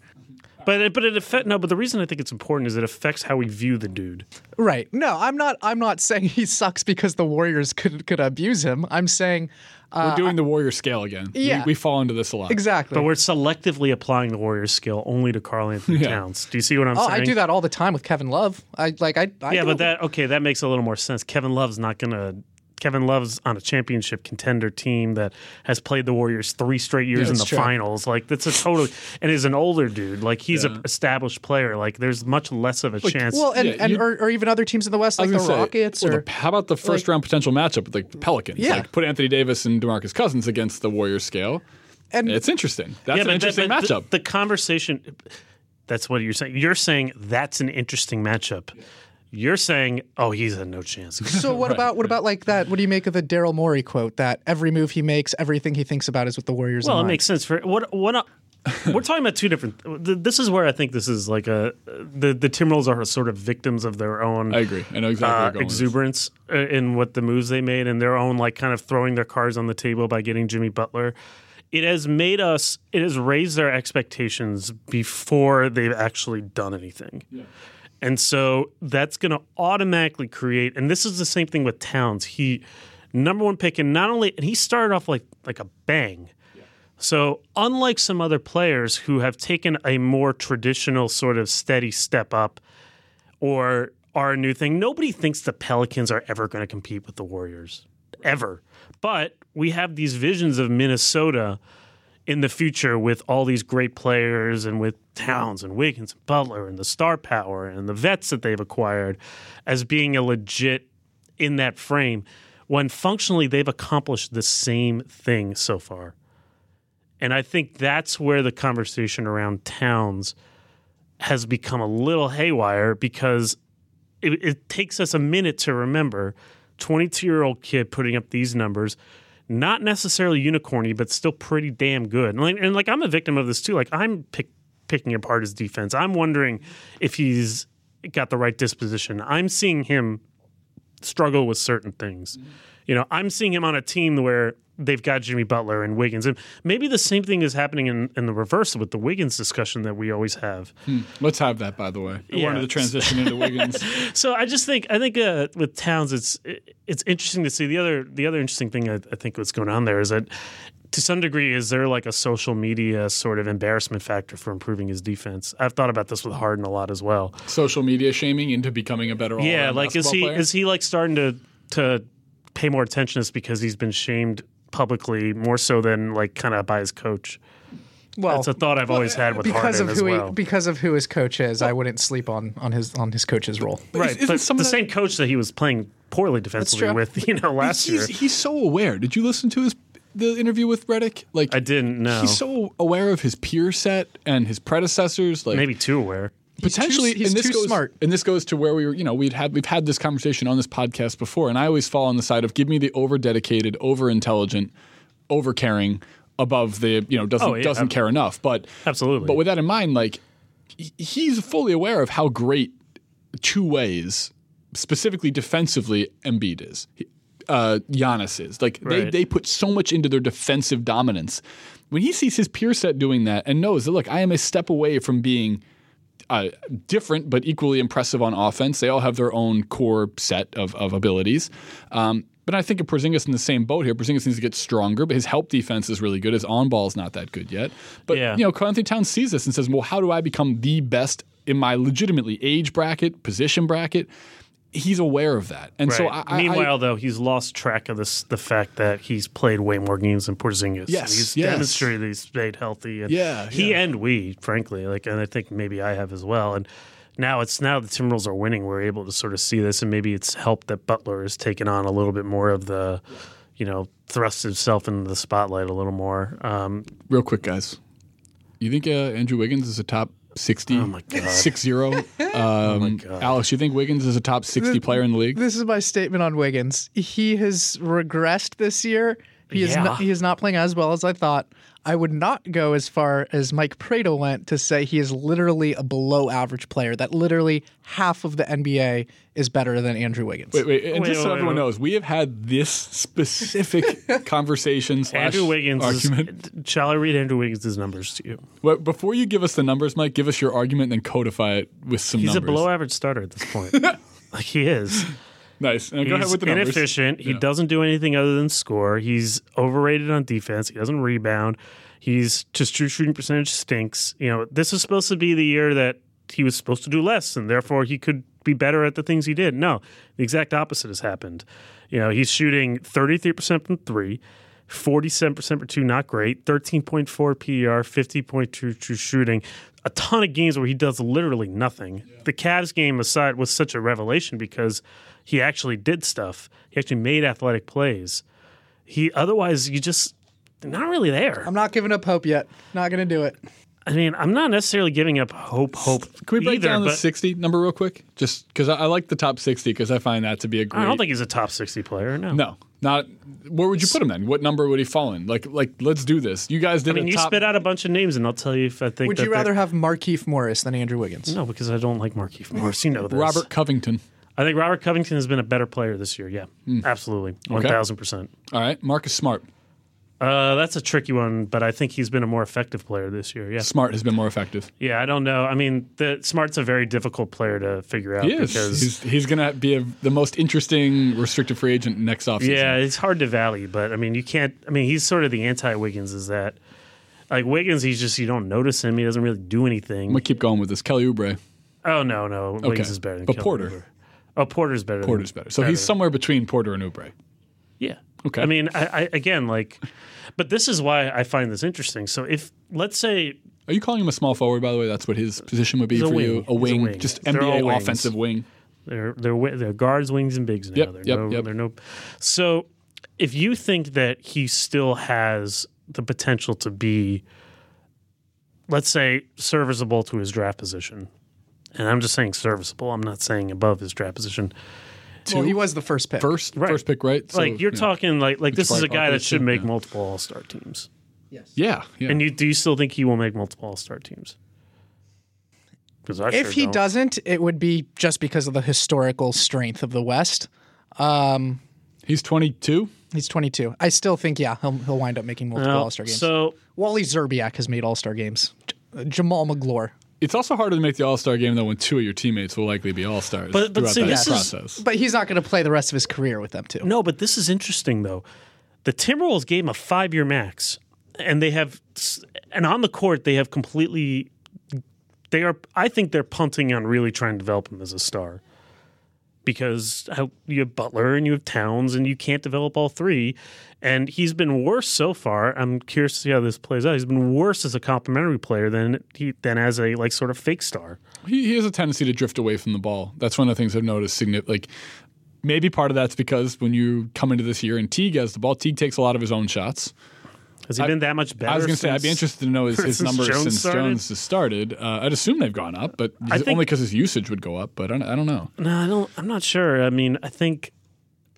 But it, but it affect no. But the reason I think it's important is it affects how we view the dude. Right. No, I'm not. I'm not saying he sucks because the Warriors could could abuse him. I'm saying uh, we're doing the warrior scale again. We- yeah. we, fall into this a lot. exactly. But we're selectively applying the Warrior scale only to Karl-Anthony Yeah. Towns. Do you see what I'm oh, saying? I do that all the time with Kevin Love. I like. I, I Yeah, but that okay, that makes a little more sense. Kevin Love's not gonna. Kevin Love's on a championship contender team that has played the Warriors three straight years in the true. finals. Like that's a total, and is an older dude. Like he's an established player. Like there's much less of a chance. Well, and, Yeah, and you- or, or even other teams in the West, like the say, Rockets, well, or the- how about the first round potential matchup with like the Pelicans? Yeah. Like put Anthony Davis and DeMarcus Cousins against the Warriors scale. and It's interesting. That's an but interesting but matchup. The, the conversation. That's what you're saying. You're saying that's an interesting matchup. You're saying, oh, he's had no chance. So what about what about like that? What do you make of the Daryl Morey quote that every move he makes, everything he thinks about is with the Warriors? Well, in it mind? makes sense for what what. I- we're talking about two different. th- This is where I think this is like a the the Timberwolves are sort of victims of their own. I agree. I know exactly uh, you're with exuberance uh, in what the moves they made and their own like kind of throwing their cards on the table by getting Jimmy Butler. It has made us. It has raised their expectations before they've actually done anything. And so that's going to automatically create. And this is the same thing with Towns. He number one pick, and not only and he started off like like a bang. So unlike some other players who have taken a more traditional sort of steady step up, or are a new thing, nobody thinks the Pelicans are ever going to compete with the Warriors ever. But we have these visions of Minnesota in the future with all these great players and with Towns and Wiggins and Butler and the star power and the vets that they've acquired as being a legit in that frame when functionally they've accomplished the same thing so far. And I think that's where the conversation around Towns has become a little haywire because it, it takes us a minute to remember 22 year old kid putting up these numbers not necessarily unicorny but still pretty damn good. And like, and like i'm a victim of this too. Like i'm pick, picking apart his defense. I'm wondering if he's got the right disposition. I'm seeing him struggle with certain things you know i'm seeing him on a team where they've got jimmy butler and wiggins and maybe the same thing is happening in, in the reverse with the wiggins discussion that we always have Let's have that, by the way. I Yeah. wanted to transition into Wiggins. So I just think I think uh, with Towns, it's it's interesting to see the other the other interesting thing I, I think what's going on there is that to some degree is there like a social media sort of embarrassment factor for improving his defense. I've thought about this with Harden a lot as well. Social media shaming into becoming a better yeah, like is he player? is he like starting to to pay more attention to this because he's been shamed publicly more so than like kind of by his coach. Well, That's a thought I've always had with because Harden of as well. he because of who his coach is, I wouldn't sleep on on his on his coach's role. right, isn't but some the that- same coach that he was playing poorly defensively with, you know, last he's, year. he's so aware. Did you listen to his the interview with Redick? Like I didn't know. He's so aware of his peer set and his predecessors. Like Maybe too aware. Potentially, too- he's and this too goes, smart. And this goes to where we were. You know, we'd had we've had this conversation on this podcast before, and I always fall on the side of give me the over dedicated, over intelligent, over caring above the you know doesn't Oh, yeah. doesn't care enough. But Absolutely. But with that in mind, like he's fully aware of how great two ways, specifically defensively, Embiid is. Uh, Giannis is like they, they put so much into their defensive dominance. When he sees his peer set doing that and knows that look, I am a step away from being uh, different but equally impressive on offense. They all have their own core set of, of abilities. Um, but I think of Porzingis in the same boat here. Porzingis needs to get stronger, but his help defense is really good. His on ball is not that good yet. But Yeah. you know, Anthony Towns sees this and says, "Well, how do I become the best in my legitimately age bracket, position bracket?" He's aware of that, and so I, Right. I- Meanwhile, though, he's lost track of this the fact that he's played way more games than Porzingis. Yes, he's yes. demonstrated he's stayed healthy. And Yeah, he yeah. and we, frankly, like, and I think maybe I have as well. And now it's now the Timberwolves are winning. We're able to sort of see this, and maybe it's helped that Butler has taken on a little bit more of the, you know, thrust himself into the spotlight a little more. Um, real quick, guys. You think uh, Andrew Wiggins is a top sixty? Oh my God. six zero. Um, God. Alex, you think Wiggins is a top sixty player in the league? This is my statement on Wiggins. He has regressed this year. He is Yeah. not, he is not playing as well as I thought. I would not go as far as Mike Prada went to say he is literally a below average player. That literally half of the NBA is better than Andrew Wiggins. Wait, wait, and Wait, just so wait, everyone wait. knows, we have had this specific conversation slash Andrew Wiggins. argument. Is, shall I read Andrew Wiggins' numbers to you? Well, before you give us the numbers, Mike, give us your argument and then codify it with some numbers. He's numbers. a below average starter at this point. like he is. Nice. And go ahead He's with the numbers. inefficient. He Yeah. doesn't do anything other than score. He's overrated on defense. He doesn't rebound. He's just true shooting percentage stinks. You know, this is supposed to be the year that he was supposed to do less, and therefore he could be better at the things he did. No, the exact opposite has happened. You know, he's shooting 33% from three, 47% for two, not great, 13.4 PER, 50.2 true shooting. A ton of games where he does literally nothing. The Cavs game aside was such a revelation because he actually did stuff. He actually made athletic plays. He otherwise you just not really there. I'm not giving up hope yet. Not going to do it. I mean, I'm not necessarily giving up hope. Hope. Can we break either, down the 60 number real quick? Just because I, I like the top 60 because I find that to be a great. I don't think he's a top 60 player. No. No, not. Where would you put him then? What number would he fall in? Like, like, let's do this. You guys did I mean, a you top. spit out a bunch of names, and I'll tell you if I think. Would that you they're- rather have Markieff Morris than Andrew Wiggins? No, because I don't like Markieff Morris. You know this. Robert Covington. I think Robert Covington has been a better player this year. Yeah, Hmm. absolutely, one thousand percent. All right, Marcus Smart. Uh, that's a tricky one, but I think he's been a more effective player this year. Yeah, Smart has been more effective. yeah. I don't know. I mean, the Smart's a very difficult player to figure out He is. because He's, he's going to be a, the most interesting restricted free agent next offseason. Yeah, it's hard to value, but I mean, you can't. I mean, he's sort of the anti Wiggins. Is that like Wiggins? He's just you don't notice him. He doesn't really do anything. I'm going to keep going with this. Kelly Oubre. oh no, no, Wiggins is better than But Kelly Porter. Oubre. Oh, Porter's better. Porter's than, better. So he's somewhere between Porter and Oubre. Yeah. Okay. I mean, I, I again like, but this is why I find this interesting. So if let's say Are you calling him a small forward, by the way? That's what his position would be He's a for wing. you? He's A a wing, wing. just They're all NBA wings. offensive wing. they're they're wi- they're guards, wings, and bigs now. Yep, they're yep, no, yep. they're no. So if you think that he still has the potential to be, let's say, serviceable to his draft position, and I'm just saying serviceable. I'm not saying above his draft position. Well, he was the first pick. First, Right. first pick, right? So, like you're yeah. talking like like this is a guy that should make yeah. multiple All Star teams. Yeah, yeah. And you do you still think he will make multiple All Star teams? Because I If sure he don't. doesn't, it would be just because of the historical strength of the West. Um, he's 22. He's 22. I still think, yeah, he'll, he'll wind up making multiple Well, All Star games. So Wally Szczerbiak has made All Star games. Jamaal Magloire. It's also harder to make the All Star game though when two of your teammates will likely be All Stars But- but throughout see, that this is- process. But he's not going to play the rest of his career with them, too. no, but this is interesting though. The Timberwolves gave him a five year max, and they have and on the court they have completely. They are. I think they're punting on really trying to develop him as a star. Because you have Butler and you have Towns and you can't develop all three. And he's been worse so far. I'm curious to see how this plays out. He's been worse as a complimentary player than he than as a like sort of fake star. He, he has a tendency to drift away from the ball. That's one of the things I've noticed. Like maybe part of that's because when you come into this year and Teague has the ball, Teague takes a lot of his own shots. Has he been that much better? I was going to say I'd be interested to know his, his since numbers Jones since started? Jones has started. Uh, I'd assume they've gone up, but I think- only because his usage would go up. But I don't, I don't know. No, I don't. I'm not sure. I mean, I think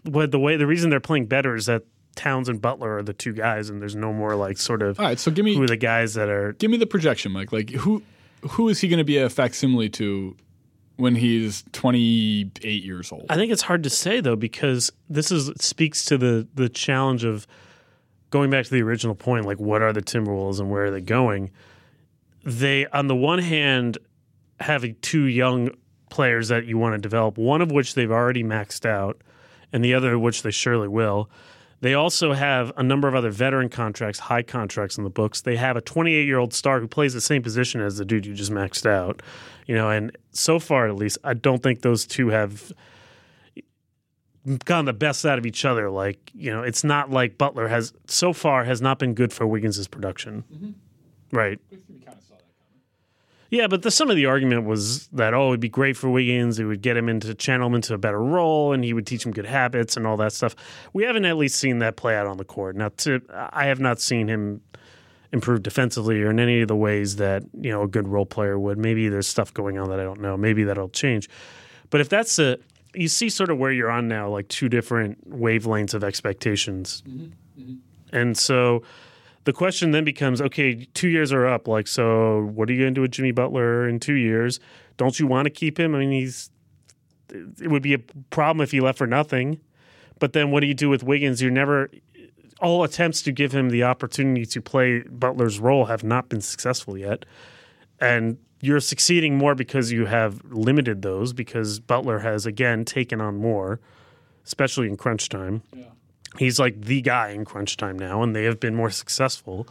what the way the reason they're playing better is that Towns and Butler are the two guys, and there's no more like sort of All right, so give me who are the guys that are. give me the projection, Mike. Like who who is he going to be a facsimile to when he's 28 years old? I think it's hard to say though because this is speaks to the the challenge of going back to the original point. Like, what are the Timberwolves and where are they going? They, on the one hand, have two young players that you want to develop. One of which they've already maxed out, and the other of which they surely will. They also have a number of other veteran contracts, high contracts in the books. They have a 28 year old star who plays the same position as the dude you just maxed out. You know, and so far at least, I don't think those two have gotten the best out of each other. Like, you know, it's not like Butler has so far has not been good for Wiggins' production. Right. Yeah, but the, some of the argument was that oh, it'd be great for Wiggins. It would get him into channel him into a better role, and he would teach him good habits and all that stuff. We haven't at least seen that play out on the court. Now, to, I have not seen him improve defensively or in any of the ways that you know a good role player would. Maybe there's stuff going on that I don't know. Maybe that'll change. But if that's a you see sort of where you're on now, like two different wavelengths of expectations, mm-hmm, mm-hmm. and so the question then becomes okay two years are up. Like so what are you going to do with jimmy butler in two years? Don't you want to keep him? I mean he's it would be a problem if he left for nothing. But then what do you do with wiggins? You're never all attempts to give him the opportunity to play butler's role have not been successful yet. And you're succeeding more because you have limited those because butler has again taken on more especially in crunch time he's like the guy in crunch time now and they have been more successful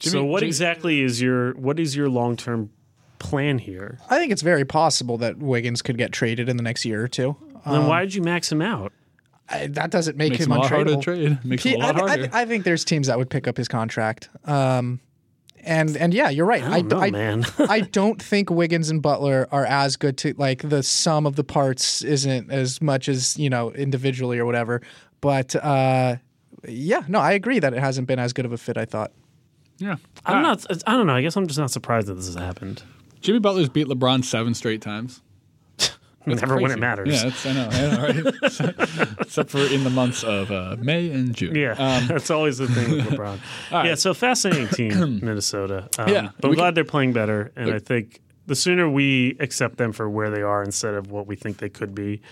so what Jimmy- exactly is your what is your long-term plan here I think it's very possible that Wiggins could get traded in the next year or two. then why did you max him out I, that doesn't make Makes him him a harder to untradeable. trade. Makes him a lot I, I- harder. I think there's teams that would pick up his contract. Um, and and yeah, you're right. I don't know, I, man. I don't think Wiggins and Butler are as good to like the sum of the parts isn't as much as you know individually or whatever. But uh, yeah, no, I agree that it hasn't been as good of a fit. I thought. yeah. i'm All right. not i don't know i guess i'm just not surprised that this has happened Jimmy Butler's beat LeBron seven straight times. That's Never when it matters. Yeah, that's, I know. I know, right? Except for in the months of uh, May and June. yeah Um, that's always the thing with lebron yeah so fascinating team minnesota um, Yeah, but i'm glad can- they're playing better and Look- i think the sooner we accept them for where they are instead of what we think they could be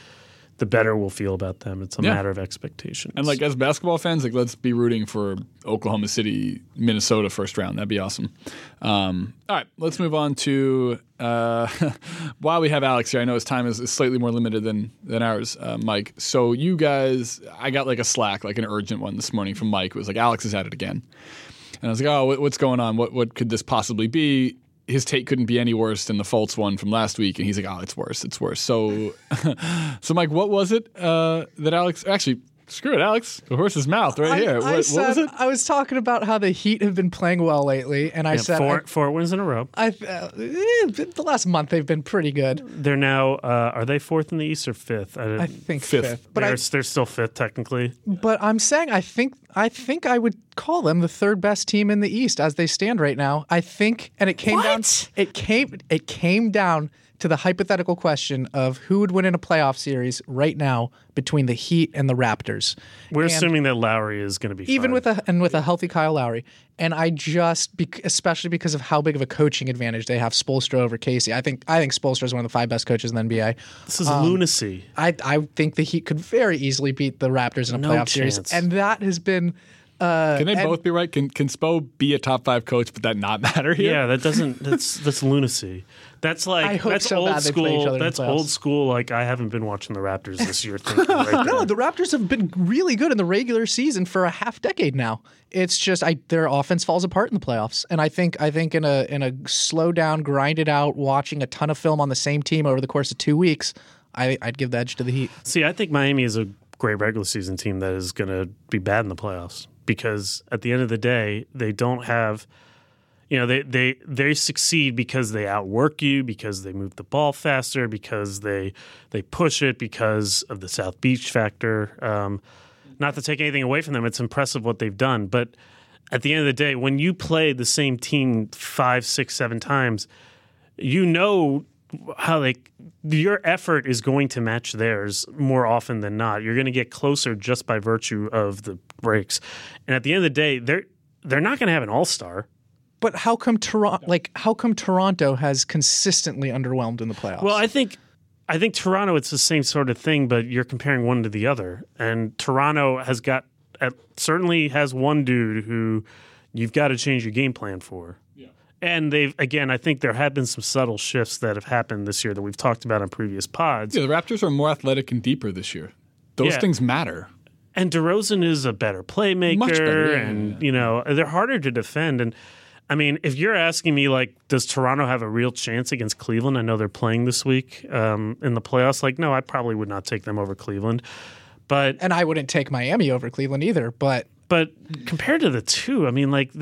the better we'll feel about them it's a Yeah. matter of expectations and like as basketball fans, like let's be rooting for Oklahoma City, Minnesota first round. That'd be awesome. Um, all right, let's move on to uh, while we have Alex here. I know his time is, is slightly more limited than than ours, uh, Mike. So you guys, I got like a Slack, like an urgent one this morning from Mike. It was like Alex is at it again, and I was like, oh, what, what's going on? What what could this possibly be? His take couldn't be any worse than the Fultz one from last week, and he's like, "Oh, it's worse, it's worse." So, so Mike, what was it uh, that Alex actually? Screw it, Alex. The horse's mouth right I, here. I what, what said was it? I was talking about how the Heat have been playing well lately, and I Yeah, said four, four wins in a row I, I uh, eh, the last month they've been pretty good. They're now uh, are they fourth in the East or fifth? I, I think Fifth. fifth, but they're, I they're still fifth technically. But I'm saying I think I think I would call them the third best team in the East as they stand right now. I think, and it came down. It came. It came down to the hypothetical question of who would win in a playoff series right now between the Heat and the Raptors. We're And assuming that Lowry is going to be even fine. with a and with a healthy Kyle Lowry. And I just, especially because of how big of a coaching advantage they have, Spoelstra over Casey. I think I think Spoelstra is one of the five best coaches in the NBA. this is um, lunacy. I I think the Heat could very easily beat the Raptors in a No playoff series, and that has been. Uh, Can they and- both be right? Can can Spo be a top five coach, but that not matter here? Yeah, that doesn't. That's that's lunacy. That's like that's so old bad they play each school. That's old school. Like I haven't been watching the Raptors this year. Right No, the Raptors have been really good in the regular season for a half decade now. It's just I, their offense falls apart in the playoffs, and I think I think in a in a slow down, grind it out, watching a ton of film on the same team over the course of two weeks, I, I'd give the edge to the Heat. See, I think Miami is a great regular season team that is going to be bad in the playoffs because at the end of the day, they don't have. You know, they, they they succeed because they outwork you, because they move the ball faster, because they they push it, because of the South Beach factor. Um, not to take anything away from them, it's impressive what they've done. But at the end of the day, when you play the same team five, six, seven times, you know how like your effort is going to match theirs more often than not. You're going to get closer just by virtue of the breaks. And at the end of the day, they're they're not going to have an all star. But how come Toronto? Like, how come Toronto has consistently underwhelmed in the playoffs? Well, I think I think Toronto it's the same sort of thing, but you're comparing one to the other. And Toronto has got uh, certainly has one dude who you've got to change your game plan for. And they've again, I think there have been some subtle shifts that have happened this year that we've talked about on previous pods. Yeah, the Raptors are more athletic and deeper this year. Those Yeah. things matter. And DeRozan is a better playmaker, Much better, yeah, and yeah. you know they're harder to defend. And I mean, if you're asking me, like, does Toronto have a real chance against Cleveland? I know they're playing this week um, in the playoffs. Like, no, I probably would not take them over Cleveland. But and I wouldn't take Miami over Cleveland either. But but compared to the two, I mean, like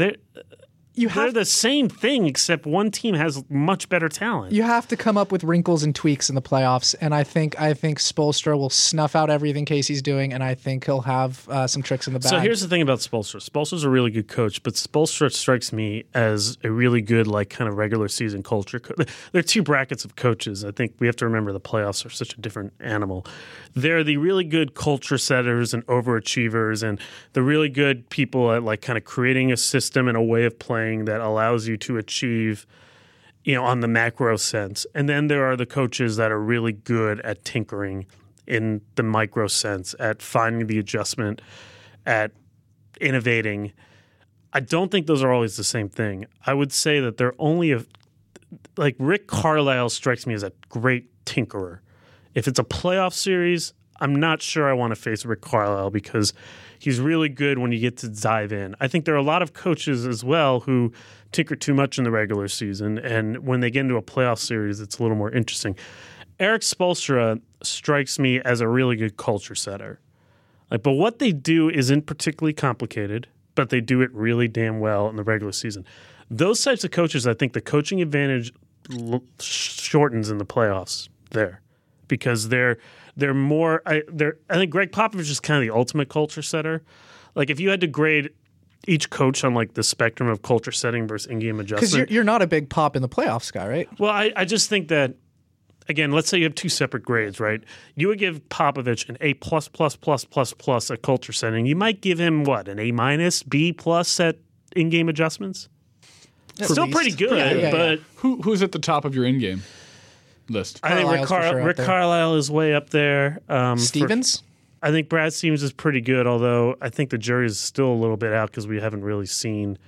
they're you they're the same thing, except one team has much better talent. you have to come up with wrinkles and tweaks in the playoffs. And I think I think Spoelstra will snuff out everything Casey's doing, and I think he'll have uh, some tricks in the bag. So here's the thing about Spoelstra. Spoelstra's a really good coach, but Spoelstra strikes me as a really good, like, kind of regular season culture. Co- there are two brackets of coaches. I think we have to remember the playoffs are such a different animal. They're the really good culture setters and overachievers, and the really good people at like kind of creating a system and a way of playing that allows you to achieve you know, on the macro sense. And then there are the coaches that are really good at tinkering in the micro sense, at finding the adjustment, at innovating. I don't think those are always the same thing. I would say that they're only a like Rick Carlisle strikes me as a great tinkerer. If it's a playoff series, I'm not sure I want to face Rick Carlisle because he's really good when you get to dive in. I think there are a lot of coaches as well who tinker too much in the regular season, and when they get into a playoff series, it's a little more interesting. Erik Spoelstra strikes me as a really good culture setter. Like, but what they do isn't particularly complicated, but they do it really damn well in the regular season. Those types of coaches, I think the coaching advantage l- shortens in the playoffs there because they're they're more. I, they're, I think Gregg Popovich is kind of the ultimate culture setter. Like, if you had to grade each coach on like the spectrum of culture setting versus in-game adjustments. because you're, you're not a big pop in the playoffs guy, right? well, I, I just think that again, let's say you have two separate grades, right? You would give Popovich an A plus plus plus plus plus at culture setting. You might give him what an A minus, B plus at in-game adjustments. Still least. pretty good, Yeah, yeah, but Who who's at the top of your in game list? I think Rick, Carlisle's for Car- sure up Rick there. Carlisle is way up there. Um, for- Stevens. I think Brad Stevens is pretty good, although I think the jury is still a little bit out because we haven't really seen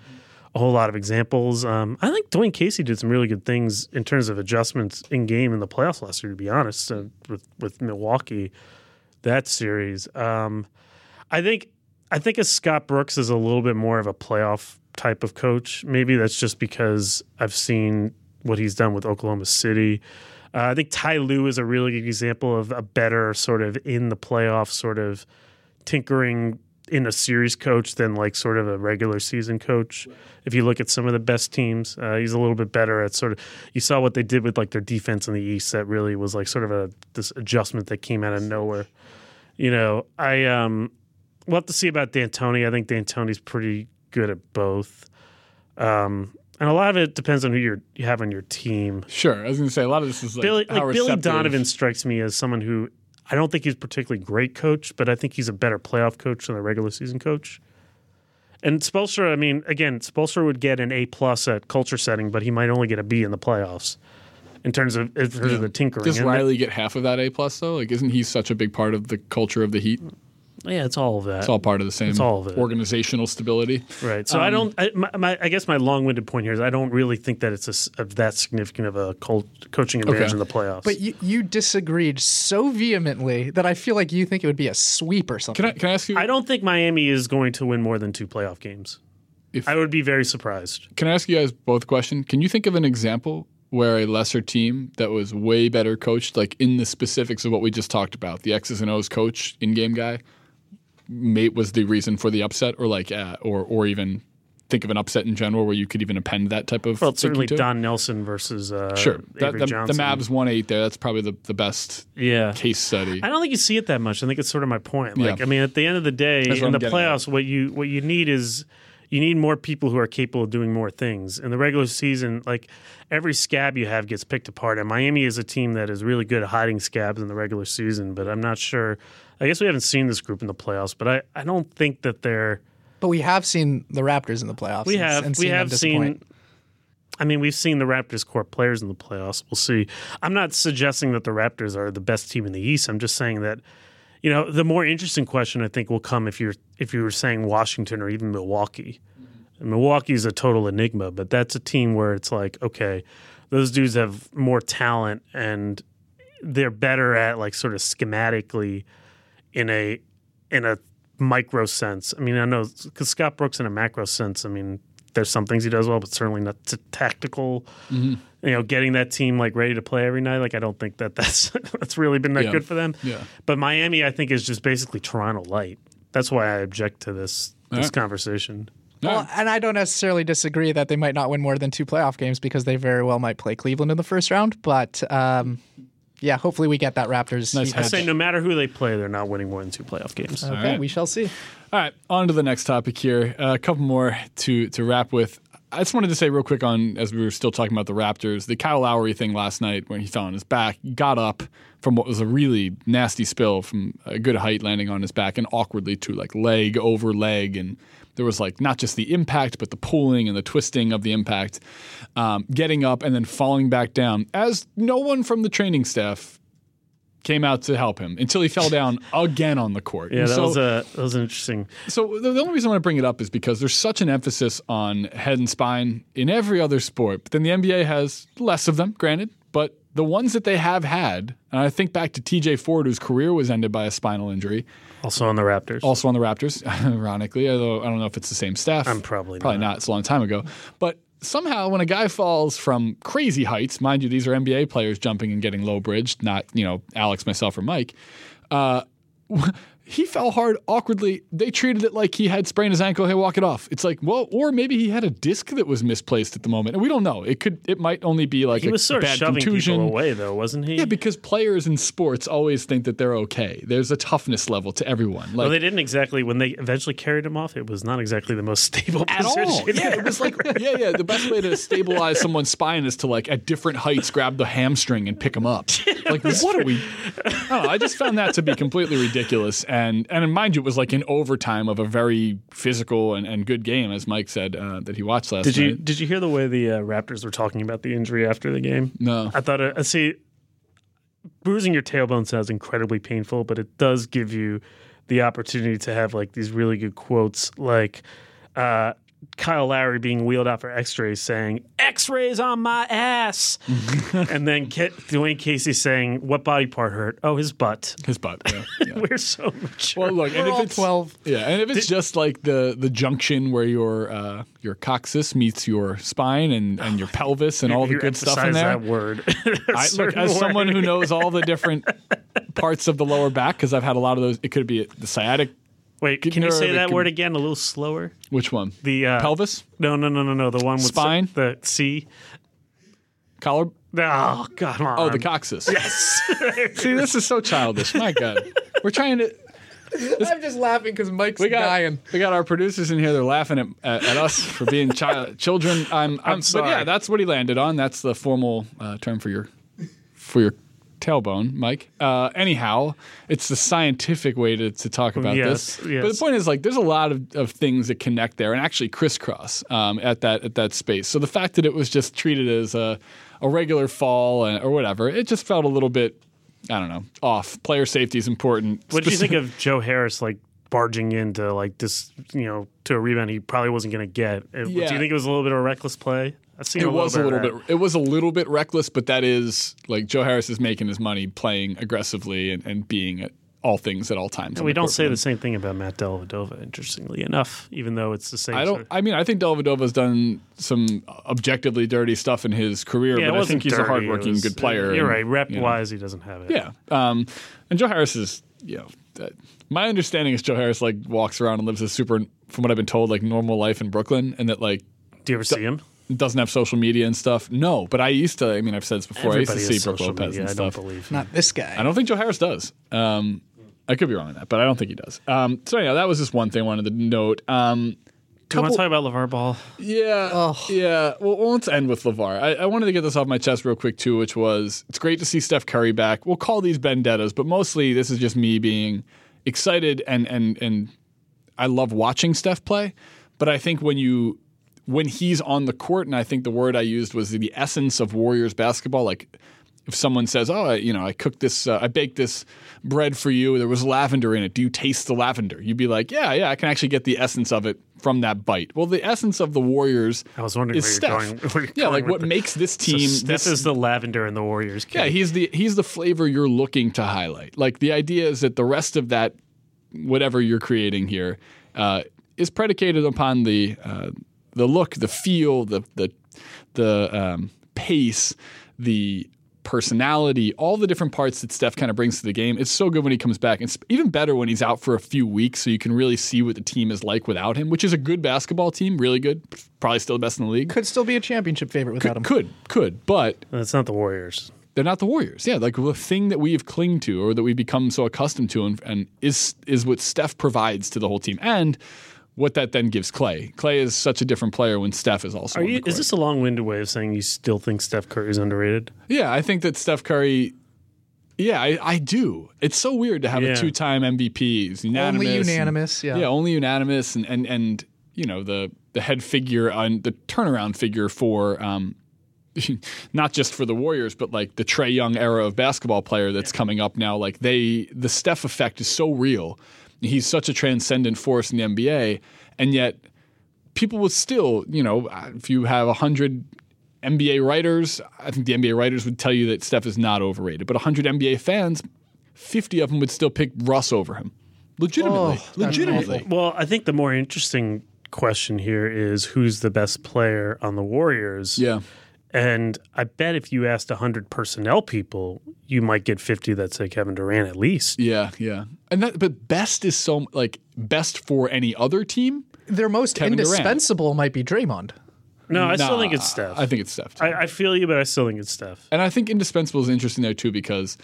a whole lot of examples. Um, I think Dwane Casey did some really good things in terms of adjustments in game in the playoffs last year. To be honest, uh, with with Milwaukee, that series. Um, I think I think as Scott Brooks is a little bit more of a playoff type of coach. Maybe that's just because I've seen what he's done with Oklahoma City. Uh, I think Ty Lue is a really good example of a better sort of in the playoff sort of tinkering in a series coach than like sort of a regular season coach. If you look at some of the best teams, uh, he's a little bit better at sort of. You saw what they did with like their defense in the East. That really was like sort of a this adjustment that came out of nowhere. You know, I um, we'll have to see about D'Antoni. I think D'Antoni's pretty good at both. Um, and a lot of it depends on who you're, you have on your team. Sure, I was going to say a lot of this is like Billy, like Billy Donovan strikes me as someone who I don't think he's a particularly great coach, but I think he's a better playoff coach than a regular season coach. And Spoelstra, I mean, again, Spoelstra would get an A plus at culture setting, but he might only get a B in the playoffs in terms of in terms of the tinkering. Does Riley get half of that A plus though? Like, isn't he such a big part of the culture of the Heat? That- yeah, it's all of that. It's all part of the same It's all of it. organizational stability. Right. So I um, don't. I, my, my, I guess my long-winded point here is I don't really think that it's a s of that significant of a cult, coaching advantage Okay. in the playoffs. But you, you disagreed so vehemently that I feel like you think it would be a sweep or something. Can I can I ask you? I don't think Miami is going to win more than two playoff games. If- I would be very surprised. Can I ask you guys both a question? Can you think of an example where a lesser team that was way better coached, like in the specifics of what we just talked about, the X's and O's coach, in-game guy, mate was the reason for the upset, or like, uh, or or even think of an upset in general where you could even append that type of. Well, certainly? Don Nelson versus uh, Sure, that, the, the Mavs one eight there. That's probably the, the best Yeah. case study. I don't think you see it that much. I think it's sort of my point. Like, Yeah. I mean, at the end of the day, That's in the getting at. playoffs, what you what you need is you need more people who are capable of doing more things. In the regular season, like every scab you have gets picked apart. And Miami is a team that is really good at hiding scabs in the regular season. But I'm not sure. I guess we haven't seen this group in the playoffs, but I, I don't think that they're. But we have seen the Raptors in the playoffs. We have and we have seen. I mean, we've seen the Raptors core players in the playoffs. We'll see. I'm not suggesting that the Raptors are the best team in the East. I'm just saying that, you know, the more interesting question I think will come if you're if you were saying Washington or even Milwaukee. And Milwaukee's a total enigma, but that's a team where it's like, okay, those dudes have more talent and they're better at like sort of schematically in a in a micro sense. I mean, I know because Scott Brooks in a macro sense. I mean, there's some things he does well, but certainly not t- tactical. Mm-hmm. You know, getting that team like ready to play every night. Like, I don't think that that's that's really been that Yeah. good for them. Yeah. But Miami, I think, is just basically Toronto light. That's why I object to this this right. conversation. Well, and I don't necessarily disagree that they might not win more than two playoff games because they very well might play Cleveland in the first round. But um, yeah, hopefully we get that Raptors. Nice I hedge. say no matter who they play, they're not winning more than two playoff games. Okay, right. we shall see. All right, on to the next topic here. Uh, a couple more to to wrap with. I just wanted to say real quick on as we were still talking about the Raptors, the Kyle Lowry thing last night when he fell on his back, got up from what was a really nasty spill from a good height landing on his back and awkwardly to like leg over leg. And there was like not just the impact but the pulling and the twisting of the impact. Um, getting up and then falling back down. As no one from the training staff came out to help him until he fell down again on the court Yeah, And that so- was a that was interesting. so the, the only reason I want to bring it up is because there's such an emphasis on head and spine in every other sport, but then the NBA has less of them, granted. But the ones that they have had, and I think back to T.J. Ford, whose career was ended by a spinal injury, Also on the Raptors. also on the Raptors, ironically. Although I don't know if it's the same staff. I'm probably probably not. not. It's a long time ago, but. Somehow, when a guy falls from crazy heights, mind you, these are NBA players jumping and getting low bridged, not you know Alex, myself, or Mike. Uh, he fell hard awkwardly. They treated it like he had sprained his ankle. Hey, walk it off. It's like, well, or maybe he had a disc that was misplaced at the moment, and we don't know. It could, it might only be like he a was sort of bad shoving contusion. people away, though, wasn't he? Yeah, because players in sports always think that they're okay. There's a toughness level to everyone. Like well, they didn't exactly. When they eventually carried him off, it was not exactly the most stable at position. all. Yeah, it was like yeah, yeah. The best way to stabilize someone's spine is to like at different heights grab the hamstring and pick them up. Like what are we? I don't know. I just found that to be completely ridiculous. And and and mind you, it was like in overtime of a very physical and, and good game, as Mike said uh, that he watched last Did you night. did you hear the way the uh, Raptors were talking about the injury after the game? No. I thought. Uh, see, bruising your tailbone sounds incredibly painful, but it does give you the opportunity to have like these really good quotes, like uh, Kyle Lowry being wheeled out for X-rays, saying "X-rays on my ass," and then Ke- Dwane Casey saying, "What body part hurt? Oh, his butt." His butt. Yeah. yeah. We're so mature. Well, look, and We're if it's 12. yeah, and if it's just like the the junction where your uh, your coccyx meets your spine and, and your pelvis and all the good stuff in there, That word. I, look, as someone who knows all the different parts of the lower back, because I've had a lot of those. It could be the sciatic. Wait, can you say that word again a little slower? Which one? The uh, pelvis, No, no, no, no, no. The one with Spine? The C. collar. Oh, come on. Oh, the coccyx. Yes. See, this is so childish. My God, we're trying to. I'm just laughing because Mike's We got dying. we got our producers in here. They're laughing at, at, at us for being child children. I'm, I'm, But sorry. yeah, that's what he landed on. That's the formal uh, term for your for your tailbone, Mike. Uh, anyhow, it's the scientific way to, to talk about Yes, this. yes. But the point is, like, there's a lot of, of things that connect there and actually crisscross um, at that at that space. So the fact that it was just treated as a a regular fall uh, or whatever, it just felt a little bit. I don't know. Off. Player safety is important. What do you think of Joe Harris like barging into like this, you know, to a rebound he probably wasn't going to get? Uh, Do you think it was a little bit of a reckless play? I've seen It a was a little bit. It was a little bit reckless, but that is like Joe Harris is making his money playing aggressively and, and being at all things at all times. we don't say the same thing about Matt Dellavedova, interestingly enough, even though it's the same. I don't. of- I mean, I think Dellavedova's done some objectively dirty stuff in his career, yeah, but I think he's dirty, a hardworking, was- good player. You're and, right. Rep you know, wise, he doesn't have it. Yeah. Um, and Joe Harris is, you know, my understanding is Joe Harris like walks around and lives a super, from what I've been told, like normal life in Brooklyn, and that like Do you ever see him? Doesn't have social media and stuff. No, but I used to. I mean, I've said this before. Everybody I used to has see Brook social Lopez media. and I don't stuff. believe. Not this guy. I don't think Joe Harris does. Um, I could be wrong on that, but I don't think he does. Um, so anyhow, that was just one thing I wanted to note. Um, Do you want to talk about LeVar Ball? yeah, yeah. Well, well, let's end with LeVar. I, I wanted to get this off my chest real quick too, which was it's great to see Steph Curry back. We'll call these vendettas, but mostly this is just me being excited and and and I love watching Steph play. But I think when you when he's on the court, and I think the word I used was the essence of Warriors basketball, like. If someone says, "Oh, I, you know, I cooked this, uh, I baked this bread for you. There was lavender in it. Do you taste the lavender?" You'd be like, "Yeah, yeah, I can actually get the essence of it from that bite." Well, the essence of the Warriors I was wondering is where Steph. you're going. Where yeah, like what it. makes this So team. Steph this, is the lavender in the Warriors. yeah, he's the he's the flavor you're looking to highlight. Like the idea is that the rest of that, whatever you're creating here, uh, is predicated upon the uh, the look, the feel, the the the um, pace, the personality, all the different parts that Steph kind of brings to the game. It's so good when he comes back. It's even better when he's out for a few weeks so you can really see what the team is like without him, which is a good basketball team, really good, probably still the best in the league. Could still be a championship favorite without him. Could, could, but That's not the Warriors. they're not the Warriors. Yeah, like the thing that we have clinged to or that we've become so accustomed to and, and is is what Steph provides to the whole team and what that then gives Clay. Clay is such a different player when Steph is also Are on you? the court. Is this a long-winded way of saying you still think Steph Curry is underrated? Yeah, I think that Steph Curry yeah, I, I do. It's so weird to have Yeah. a two-time MVP. He's unanimous. Only and- unanimous, yeah. Yeah, only unanimous and and and you know, the the head figure on the turnaround figure for um not just for the Warriors, but like the Trae Young era of basketball player that's coming up now. Like they, the Steph effect is so real. He's such a transcendent force in the NBA, and yet people would still, you know, if you have a hundred NBA writers, I think the NBA writers would tell you that Steph is not overrated. But hundred NBA fans, fifty of them would still pick Russ over him, legitimately, oh, that's legitimately. Well, I think the more interesting question here is who's the best player on the Warriors. Yeah. And I bet if you asked 100 personnel people, you might get 50 that say Kevin Durant at least. Yeah, yeah. And that but best is so like best for any other team. Their most Kevin Durant. indispensable might be Draymond. No, I still think it's Steph. I think it's Steph. too. I, I feel you, but I still think it's Steph. and I think indispensable is interesting there too because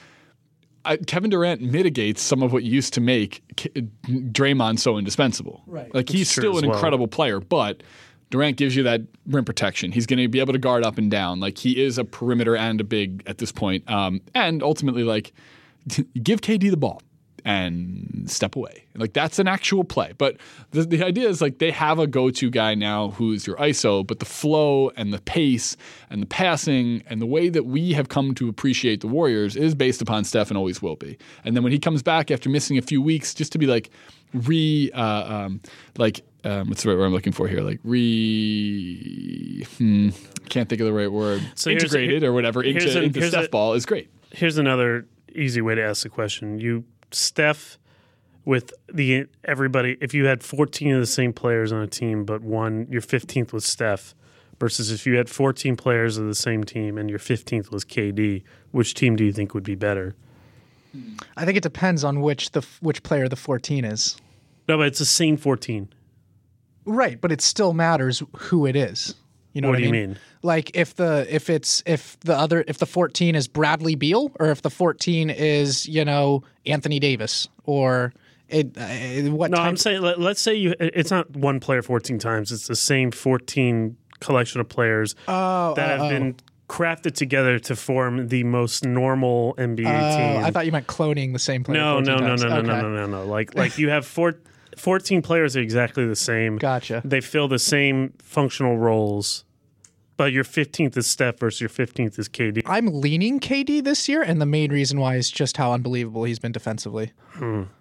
I, Kevin Durant mitigates some of what used to make K- Draymond so indispensable. Right. Like he's still an well. incredible player, but Durant gives you that rim protection. He's going to be able to guard up and down. Like he is a perimeter and a big at this point. Um, and ultimately, like give KD the ball and step away. Like that's an actual play. But the, the idea is like they have a go-to guy now who's your ISO, but the flow and the pace and the passing and the way that we have come to appreciate the Warriors is based upon Steph and always will be. And then when he comes back after missing a few weeks, just to be like re uh, um, like um, what's the right word I'm looking for here? Like re hmm, can't think of the right word. So here's a- Integrated or whatever here's into, a- into Steph a- ball is great. Here's another easy way to ask the question. You Steph with the everybody if you had 14 of the same players on a team but one your 15th was Steph versus if you had 14 players of the same team and your 15th was KD, which team do you think would be better? I think it depends on which the which player the 14 is. No, but it's the same 14. Right, but it still matters who it is. You know What what, do I you mean? mean? Like if the if it's if the other if the 14 is Bradley Beal or if the 14 is, you know, Anthony Davis or it uh, what No, I'm saying let, let's say you it's not one player 14 times, it's the same 14 collection of players Oh, that oh, have been crafted together to form the most normal NBA oh, team. I thought you meant cloning the same player. No, 14 no, no, no, no, no, no, no, no. Like, like you have four, 14 players are exactly the same. Gotcha. They fill the same functional roles, but your 15th is Steph versus your 15th is KD. I'm leaning KD this year, and the main reason why is just how unbelievable he's been defensively.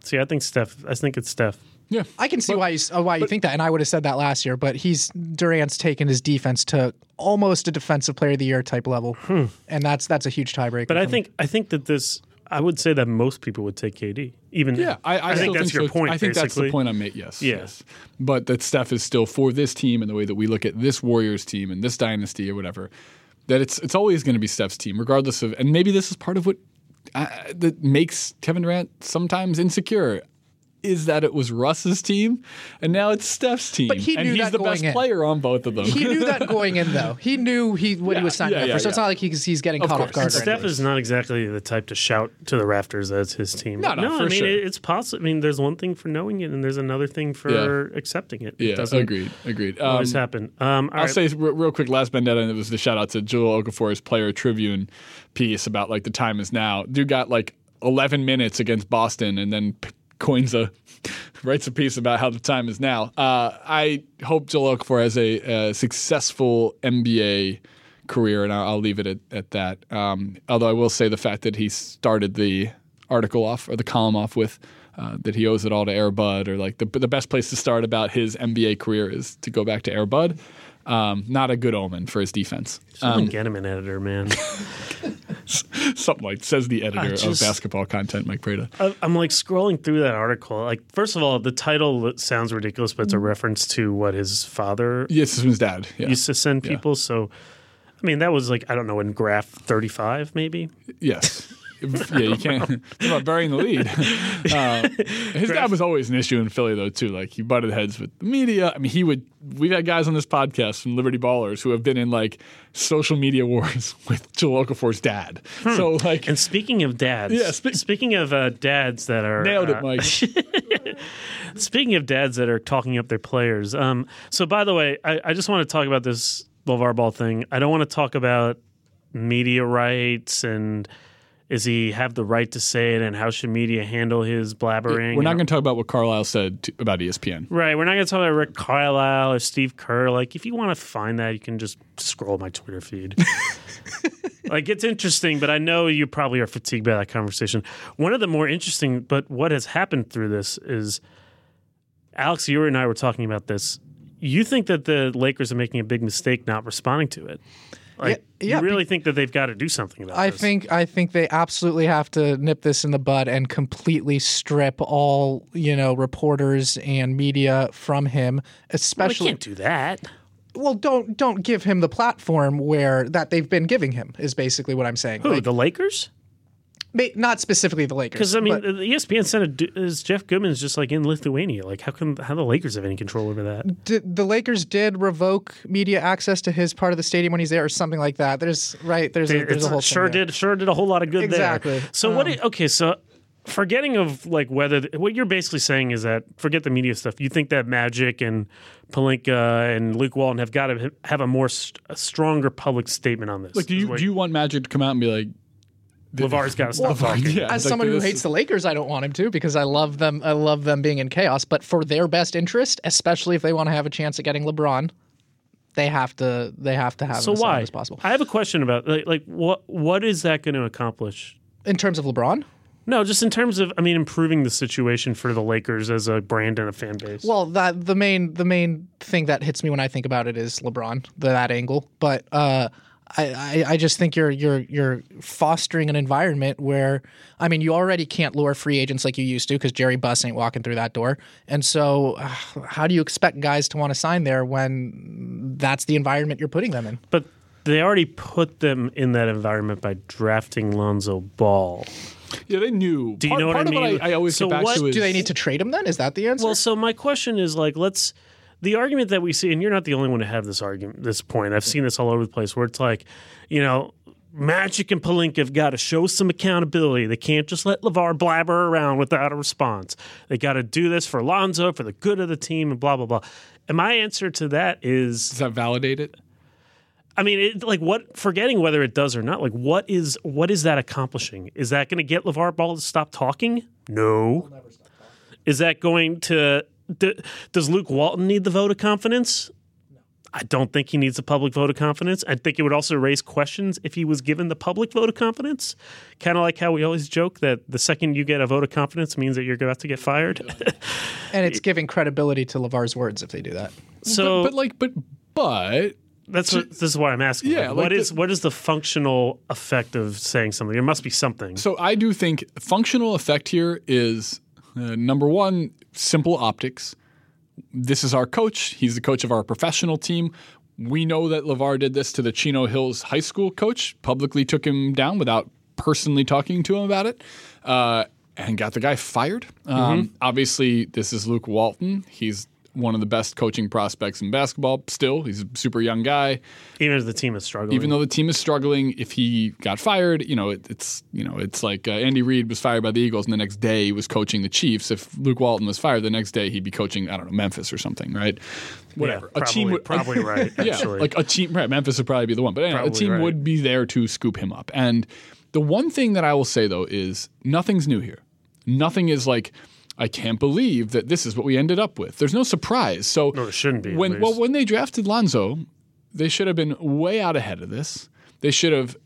See, I think Steph. I think it's Steph. Yeah. I can see why you, uh, why you think that, and I would have said that last year. But he's Durant's taken his defense to almost a defensive player of the year type level, and that's that's a huge tiebreaker. But I for me. think I think that this. I would say that most people would take KD. Even Yeah, I, I, I think that's your so. point. I think that's the point I made. Yes, Yeah. yes. But that Steph is still for this team and the way that we look at this Warriors team and this dynasty or whatever. That it's it's always going to be Steph's team, regardless of. And maybe this is part of what uh, that makes Kevin Durant sometimes insecure. Is that it was Russ's team, and now it's Steph's team, But he knew and knew he's that the going best in. player on both of them. He knew that going in, though. He knew he what he was signing yeah, up yeah, for. So it's not like he's, he's getting Of caught course. off guard. And Steph is not exactly the type to shout to the rafters that his team. No, no, I for mean sure. it, it's possible. I mean, there's one thing for knowing it, and there's another thing for accepting it. it yeah, doesn't agreed, agreed. Um, always happen. Um, I'll right. say real quick, last vendetta, and it was the shout out to Jahlil Okafor's Player Tribune piece about like the time is now. Dude got like 11 minutes against Boston, and then p- coins a writes a piece about how the time is now. Uh, I hope Jahlil Okafor has a, a successful NBA career, and I'll, I'll leave it at, at that. Um, although I will say the fact that he started the article off or the column off with. Uh, that he owes it all to Air Bud, or like the the best place to start about his NBA career is to go back to Air Bud. Um, not a good omen for his defense. Get him an editor, man. Something like says the editor just- of basketball content, Mike Prada. I- I'm like scrolling through that article. Like, first of all, the title sounds ridiculous, but it's a mm. reference to what his father Yes, his dad. Yeah. used to send people. So, I mean, that was like I don't know in graph 35, maybe. Yes. Yeah, you can't about burying the lead. Uh, his dad was always an issue in Philly, though, too. Like he butted heads with the media. I mean, he would. We've had guys on this podcast from Liberty Ballers who have been in like social media wars with Jahlil Okafor's dad. So like, And speaking of dads, Yeah, spe- speaking of uh, dads that are nailed uh, it, Mike. Speaking of dads that are talking up their players, um, so by the way, I, I just want to talk about this LeVar Ball thing. I don't want to talk about media rights and is he have the right to say it and how should media handle his blabbering? We're not going to talk about what Carlisle said to, about ESPN. Right, we're not going to talk about Rick Carlisle or Steve Kerr. Like, if you want to find that, you can just scroll my Twitter feed. like, it's interesting, but I know you probably are fatigued by that conversation. One of the more interesting, but what has happened through this is Alex, you and I were talking about this. You think that the Lakers are making a big mistake not responding to it? Like, Yeah, yeah, you really think that they've got to do something about I this? think I think they absolutely have to nip this in the bud and completely strip all you know reporters and media from him, Well, especially can't do that. well don't don't give him the platform where that they've been giving him is basically what I'm saying. Who, Like, the Lakers? Ma- not specifically the Lakers, Because I mean, but- the ESPN said it is Jeff Goodman's just like in Lithuania. Like, how can how the Lakers have any control over that? did, the Lakers did revoke media access to his part of the stadium when he's there, or something like that. There's right. There's a, there's a whole sure thing there. did sure did a whole lot of good there. Exactly. there. So what? do- um, okay, so forgetting of like whether what you're basically saying is that forget the media stuff. You think that Magic and Pelinka and Luke Walton have got to have a more st- a stronger public statement on this. Like, do you do you want Magic to come out and be like, LeVar's got to stop talking. yeah, As like, someone who this- hates the Lakers, I don't want him to because I love them. I love them being in chaos. But for their best interest, especially if they want to have a chance at getting LeBron, they have to. They have to have So it as why? as possible. I have a question about like, like what what is that going to accomplish? In terms of LeBron, No, just in terms of I mean improving the situation for the Lakers as a brand and a fan base. well, that the main the main thing that hits me when I think about it is LeBron, the, that angle. But uh, I, I I just think you're you're you're fostering an environment where I mean you already can't lure free agents like you used to because Jerry Buss ain't walking through that door, and so uh, how do you expect guys to want to sign there when that's the environment you're putting them in? But they already put them in that environment by drafting Lonzo Ball. yeah, they knew. Do you part, know what part I of mean? what I, I always So get back what- to is Do they need to trade him then? Is that the answer? Well, so my question is like, let's the argument that we see, and you're not the only one to have this argument, this point. I've seen this all over the place, where it's like, you know, Magic and Pelinka have got to show some accountability. They can't just let LeVar blabber around without a response. They got to do this for Lonzo, for the good of the team, and blah blah blah. And my answer to that is Does that validate it? I mean, it, like what? Forgetting whether it does or not. Like, what is what is that accomplishing? Is that going to get LeVar Ball to stop talking? No. Is that going to? D- does Luke Walton need the vote of confidence? I don't think he needs a public vote of confidence. I think it would also raise questions if he was given the public vote of confidence. Kind of like how we always joke that the second you get a vote of confidence means that you're about to get fired. and it's giving credibility to LeVar's words if they do that. so, but, but like, but but That's what, this is why I'm asking. Yeah, Like, like what the- is what is the functional effect of saying something? There must be something. So I do think functional effect here is uh, number one, simple optics. This is our coach. He's the coach of our professional team. We know that LeVar did this to the Chino Hills High School coach, publicly took him down without personally talking to him about it, uh, and got the guy fired. Um, obviously, this is Luke Walton. He's one of the best coaching prospects in basketball still. He's a super young guy even if the team is struggling, even though the team is struggling, if he got fired, you know, it, it's you know, it's like uh, Andy Reid was fired by the Eagles, and the next day he was coaching the Chiefs. If Luke Walton was fired, the next day he'd be coaching, I don't know, Memphis or something, right? Whatever. Yeah, probably, would probably right. yeah, like a team, right? Memphis would probably be the one, but anyway, a team right. would be there to scoop him up. And the one thing that I will say though is nothing's new here. Nothing is like. I can't believe that this is what we ended up with. There's no surprise. So No, there shouldn't be, When well, when they drafted Lonzo, they should have been way out ahead of this. They should have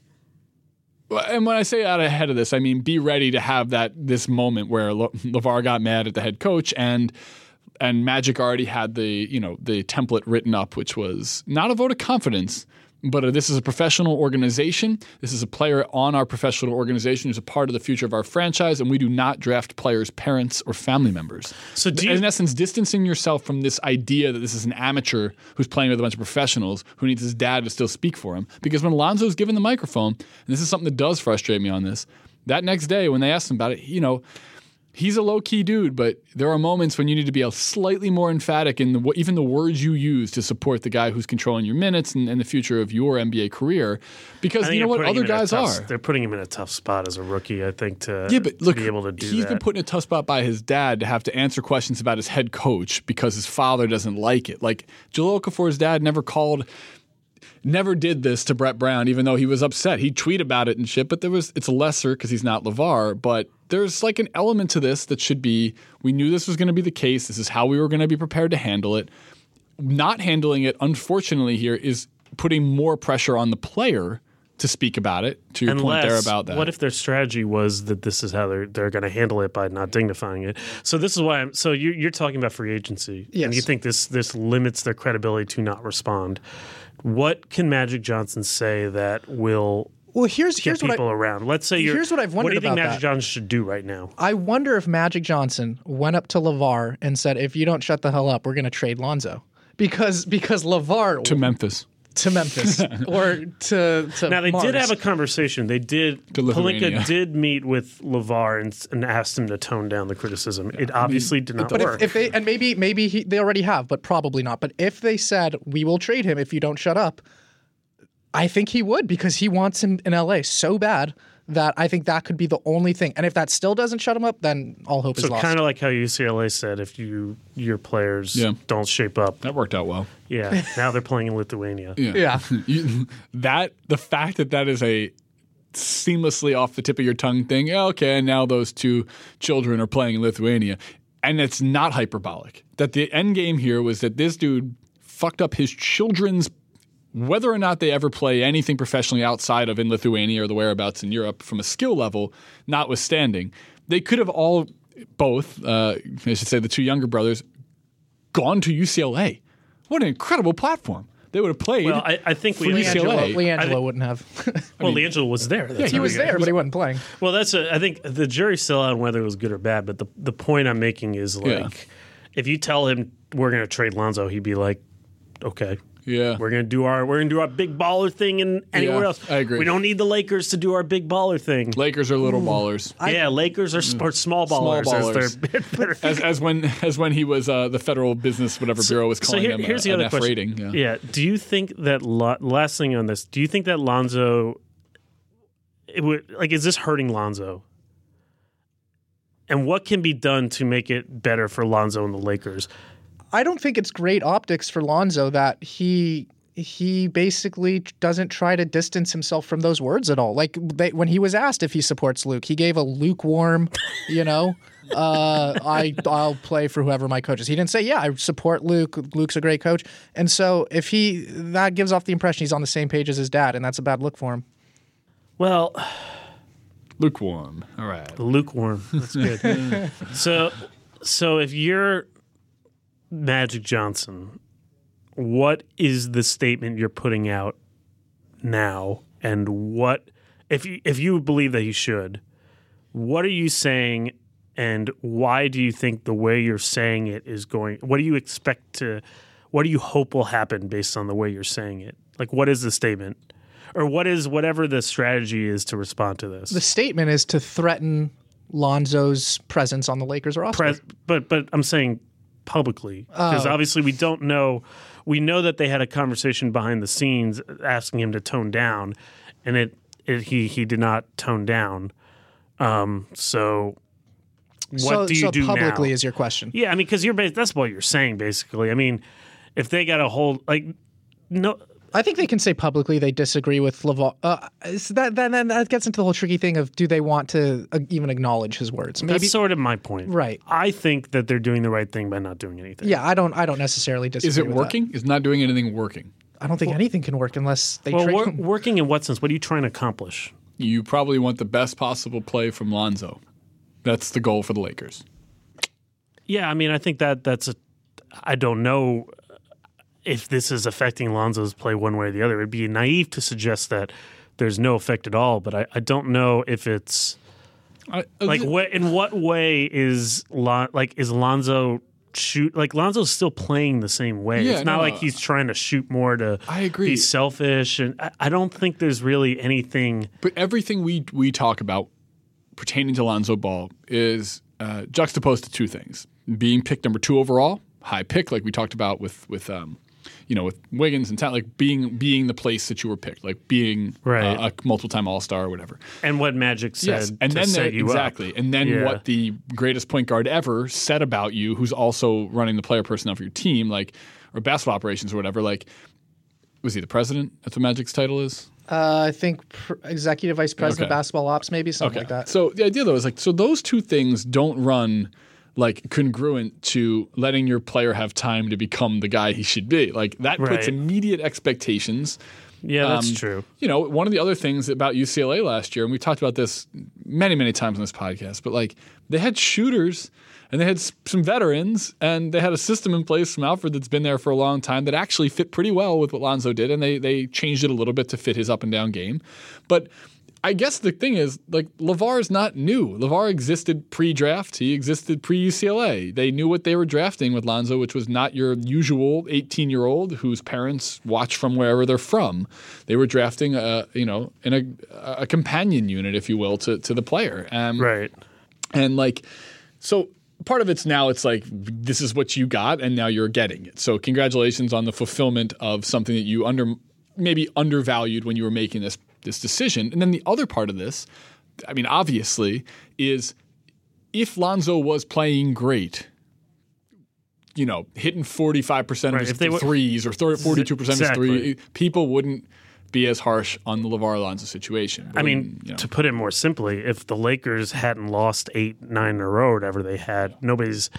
and when I say out ahead of this, I mean be ready to have that this moment where Le- LeVar got mad at the head coach and and Magic already had the you know the template written up, which was not a vote of confidence, but uh, this is a professional organization. This is a player on our professional organization who's a part of the future of our franchise, and we do not draft players' parents or family members. So do you- in essence, distancing yourself from this idea that this is an amateur who's playing with a bunch of professionals who needs his dad to still speak for him. Because when Lonzo's given the microphone, and this is something that does frustrate me on this, that next day when they asked him about it, you know, he's a low key dude, but there are moments when you need to be a slightly more emphatic in the, even the words you use to support the guy who's controlling your minutes and, and the future of your NBA career. Because you know what other him in a guys tough- are. They're putting him in a tough spot as a rookie. I think to Yeah, but look, be able to do he's that. been put in a tough spot by his dad to have to answer questions about his head coach because his father doesn't like it. Like Jahlil Okafor's dad never called, never did this to Brett Brown, even though he was upset. He'd tweet about it and shit, but there was it's lesser because he's not LaVar. But there's like an element to this that should be. We knew this was going to be the case. This is how we were going to be prepared to handle it. Not handling it, unfortunately, here is putting more pressure on the player to speak about it. To your point there about that. What if their strategy was that this is how they're they're going to handle it by not dignifying it? So this is why. I'm, so you, you're talking about free agency, and you think this this limits their credibility to not respond. What can Magic Johnson say that will Well, here's get here's what people I around? Let's say you're. Here's what I've wondered. What do you think Magic that. Johnson should do right now? I wonder if Magic Johnson went up to LaVar and said, "If you don't shut the hell up, we're going to trade Lonzo." Because because LaVar to Memphis. To Memphis or to to Now they Mars. did have a conversation. They did. Pelinka did meet with LaVar and, and asked him to tone down the criticism. It obviously did not But work. if, if they and maybe maybe he, they already have, but probably not. But if they said we will trade him if you don't shut up, I think he would because he wants him in LA so bad that I think that could be the only thing. And if that still doesn't shut him up, then all hope so is lost. So kind of like how UCLA said, if you your players Yeah. don't shape up, That worked out well. yeah. now they're playing in Lithuania. yeah. You, that the fact that that is a seamlessly off the tip of your tongue thing. yeah, Okay, and now those two children are playing in Lithuania, and it's not hyperbolic. That the end game here was that this dude fucked up his children's. Whether or not they ever play anything professionally outside of in Lithuania or the whereabouts in Europe from a skill level, notwithstanding, they could have all, both, uh, I should say the two younger brothers, gone to UCLA. What an incredible platform. They would have played. Well, I, I think For we. UCLA. LiAngelo, LiAngelo I wouldn't have. Well, LiAngelo was there. That's he was got- there, but he wasn't playing. Well, that's a, I think the jury's still out on whether it was good or bad. But the the point I'm making is like, Yeah. if you tell him we're going to trade Lonzo, he'd be like, okay. Yeah. We're gonna do our we're gonna do our big baller thing and anywhere Yeah, else. I agree. We don't need the Lakers to do our big baller thing. Lakers are little ballers. yeah, Lakers are or small Small ballers. As. As, as when as when he was uh, the Federal Business whatever bureau was so calling here- him here's a, the an other F question. rating. Yeah. Yeah. Do you think that Lo- last thing on this? Do you think that Lonzo, it would like, is this hurting Lonzo? And what can be done to make it better for Lonzo and the Lakers? I don't think it's great optics for Lonzo that he he basically doesn't try to distance himself from those words at all. Like they, when he was asked if he supports Luke, he gave a lukewarm, you know, uh, I I'll play for whoever my coach is. He didn't say, "Yeah, I support Luke. Luke's a great coach." And so if he that gives off the impression he's on the same page as his dad, and that's a bad look for him. Well, Lukewarm. All right. lukewarm. That's good. so, so if you're Magic Johnson, what is the statement you're putting out now, and what if you, if you believe that he should, what are you saying, and why do you think the way you're saying it is going? What do you expect to? What do you hope will happen based on the way you're saying it? Like, what is the statement, or what is whatever the strategy is to respond to this? The statement is to threaten Lonzo's presence on the Lakers roster. Pres- but but I'm saying publicly because Oh. obviously we don't know. We know that they had a conversation behind the scenes asking him to tone down, and it, it he he did not tone down. Um, so what so, do you so do publicly now? is your question. yeah, I mean, because you're that's what you're saying basically. I mean, if they got a hold like no. I think they can say publicly they disagree with LaVar. Uh, is that, that then that gets into the whole tricky thing of do they want to uh, even acknowledge his words? Maybe. That's sort of my point. Right. I think that they're doing the right thing by not doing anything. yeah, I don't. I don't necessarily disagree. Is it with working? Is not doing anything working? I don't think anything can work unless they Well, trade wor- working in what sense? What are you trying to accomplish? You probably want the best possible play from Lonzo. That's the goal for the Lakers. Yeah, I mean, I think that that's a. I don't know if this is affecting Lonzo's play one way or the other. It'd be naive to suggest that there's no effect at all. But I, I don't know if it's I, like what in what way is Lon, like is Lonzo shoot like Lonzo's still playing the same way. Yeah, it's not no, like he's trying to shoot more to I agree. be selfish, and I, I don't think there's really anything. But everything we we talk about pertaining to Lonzo Ball is uh, juxtaposed to two things: being picked number two overall, high pick, like we talked about with with um, you know with Wiggins and Town, like being being the place that you were picked, like being Right. uh, a multiple time All Star or whatever. And what Magic said Yes, and to then set there, you up. exactly, and then Yeah. what the greatest point guard ever said about you, who's also running the player personnel for your team, like or basketball operations or whatever. Like, was he the president? That's what Magic's title is. Uh, I think pr- executive vice president Okay. of basketball ops, maybe something like that. So the idea though is like so those two things don't run like congruent to letting your player have time to become the guy he should be. Like that puts immediate expectations. Yeah, that's Um, true. You know, one of the other things about UCLA last year, and we talked about this many, many times on this podcast, but like they had shooters and they had some veterans and they had a system in place from Alford that's been there for a long time that actually fit pretty well with what Lonzo did. And they, they changed it a little bit to fit his up and down game. But I guess the thing is, like, LaVar is not new. LaVar existed pre draft, he existed pre UCLA. They knew what they were drafting with Lonzo, which was not your usual 18 year old whose parents watch from wherever they're from. They were drafting a, you know, in a, a companion unit, if you will, to, to the player. Um, Right. and like, so part of it's now it's like this is what you got, and now you're getting it. So congratulations on the fulfillment of something that you under maybe undervalued when you were making this this decision. And then the other part of this, I mean, obviously, is if Lonzo was playing great. You know, hitting forty five percent of Right, his if they were- threes or forty two percent of his Exactly. three, people wouldn't be as harsh on the LaVar Alonso situation. I mean, you know. to put it more simply, if the Lakers hadn't lost eight, nine in a row, or whatever they had, nobody's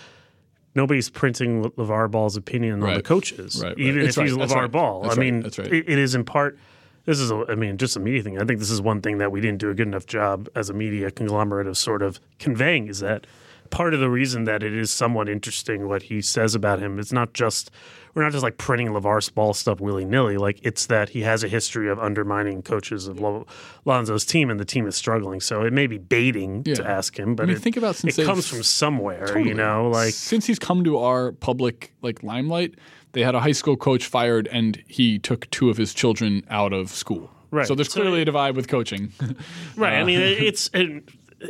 nobody's printing Le- LaVar Ball's opinion on the coaches, Right, right. even That's if he's right, LaVar right. Ball. That's I mean, that's right. it- it is in part. This is, a, I mean, just a media thing. I think this is one thing that we didn't do a good enough job as a media conglomerate of sort of conveying is that part of the reason that it is somewhat interesting what he says about him. It's not just we're not just like printing LaVar Ball stuff willy nilly. Like it's that he has a history of undermining coaches of Lo- Lonzo's team, and the team is struggling. So it may be baiting to ask him, but I mean, it, think about since it comes from somewhere. Totally. You know, like since he's come to our public like limelight, they had a high school coach fired, and he took two of his children out of school. Right. So there's So clearly a divide with coaching. Right. I mean, it's it,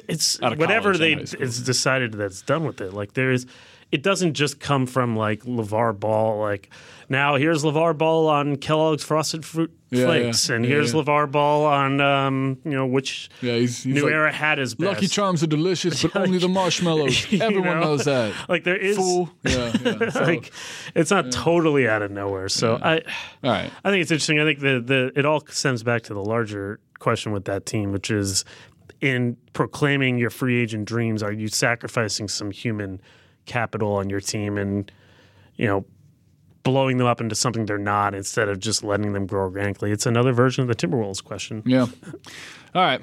it's whatever they and high school. it's decided that's done with it. Like there is, it doesn't just come from like LaVar Ball. Like now here's LaVar Ball on Kellogg's Frosted Fruit Yeah, Flakes, yeah. and Yeah, here's. LaVar Ball on um you know which yeah, he's, he's New like, Era hat is best. Lucky Charms are delicious, but only the marshmallows. Everyone know? knows that. Like there is Fool. Yeah. yeah. So, like it's not totally out of nowhere. So I. all right. I think it's interesting. I think the the it all stems back to the larger question with that team, which is in proclaiming your free agent dreams, are you sacrificing some human capital on your team and you know blowing them up into something they're not instead of just letting them grow organically? It's another version of the Timberwolves question. Yeah. All right.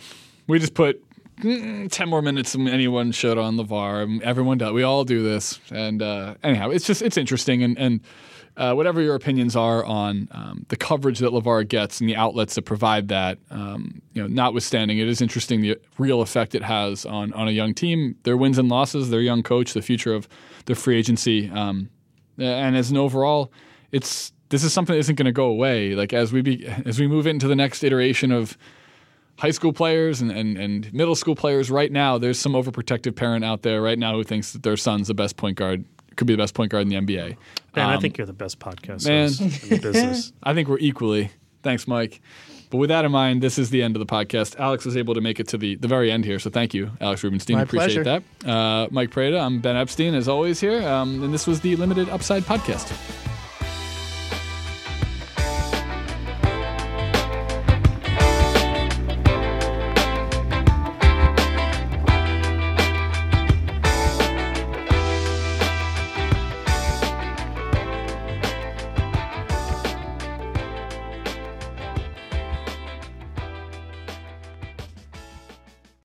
We just put mm, 10 more minutes than anyone should on the VAR. Everyone does. We all do this. And uh, anyhow, it's just, it's interesting. And, and uh, whatever your opinions are on um, the coverage that LaVar gets and the outlets that provide that, um, you know, notwithstanding, it is interesting the real effect it has on on a young team, their wins and losses, their young coach, the future of their free agency, um, and as an overall, it's this is something that isn't going to go away. Like as we be as we move into the next iteration of high school players and, and, and middle school players right now, there's some overprotective parent out there right now who thinks that their son's the best point guard, could be the best point guard in the NBA. Man, I Um, think you're the best podcast man. host in the business. I think we're equally. Thanks, Mike. But with that in mind, this is the end of the podcast. Alex was able to make it to the, the very end here, so thank you, Alex Rubenstein. My Appreciate pleasure. that. Uh, Mike Prada, I'm Ben Epstein, as always, here. Um, and this was the Limited Upside Podcast.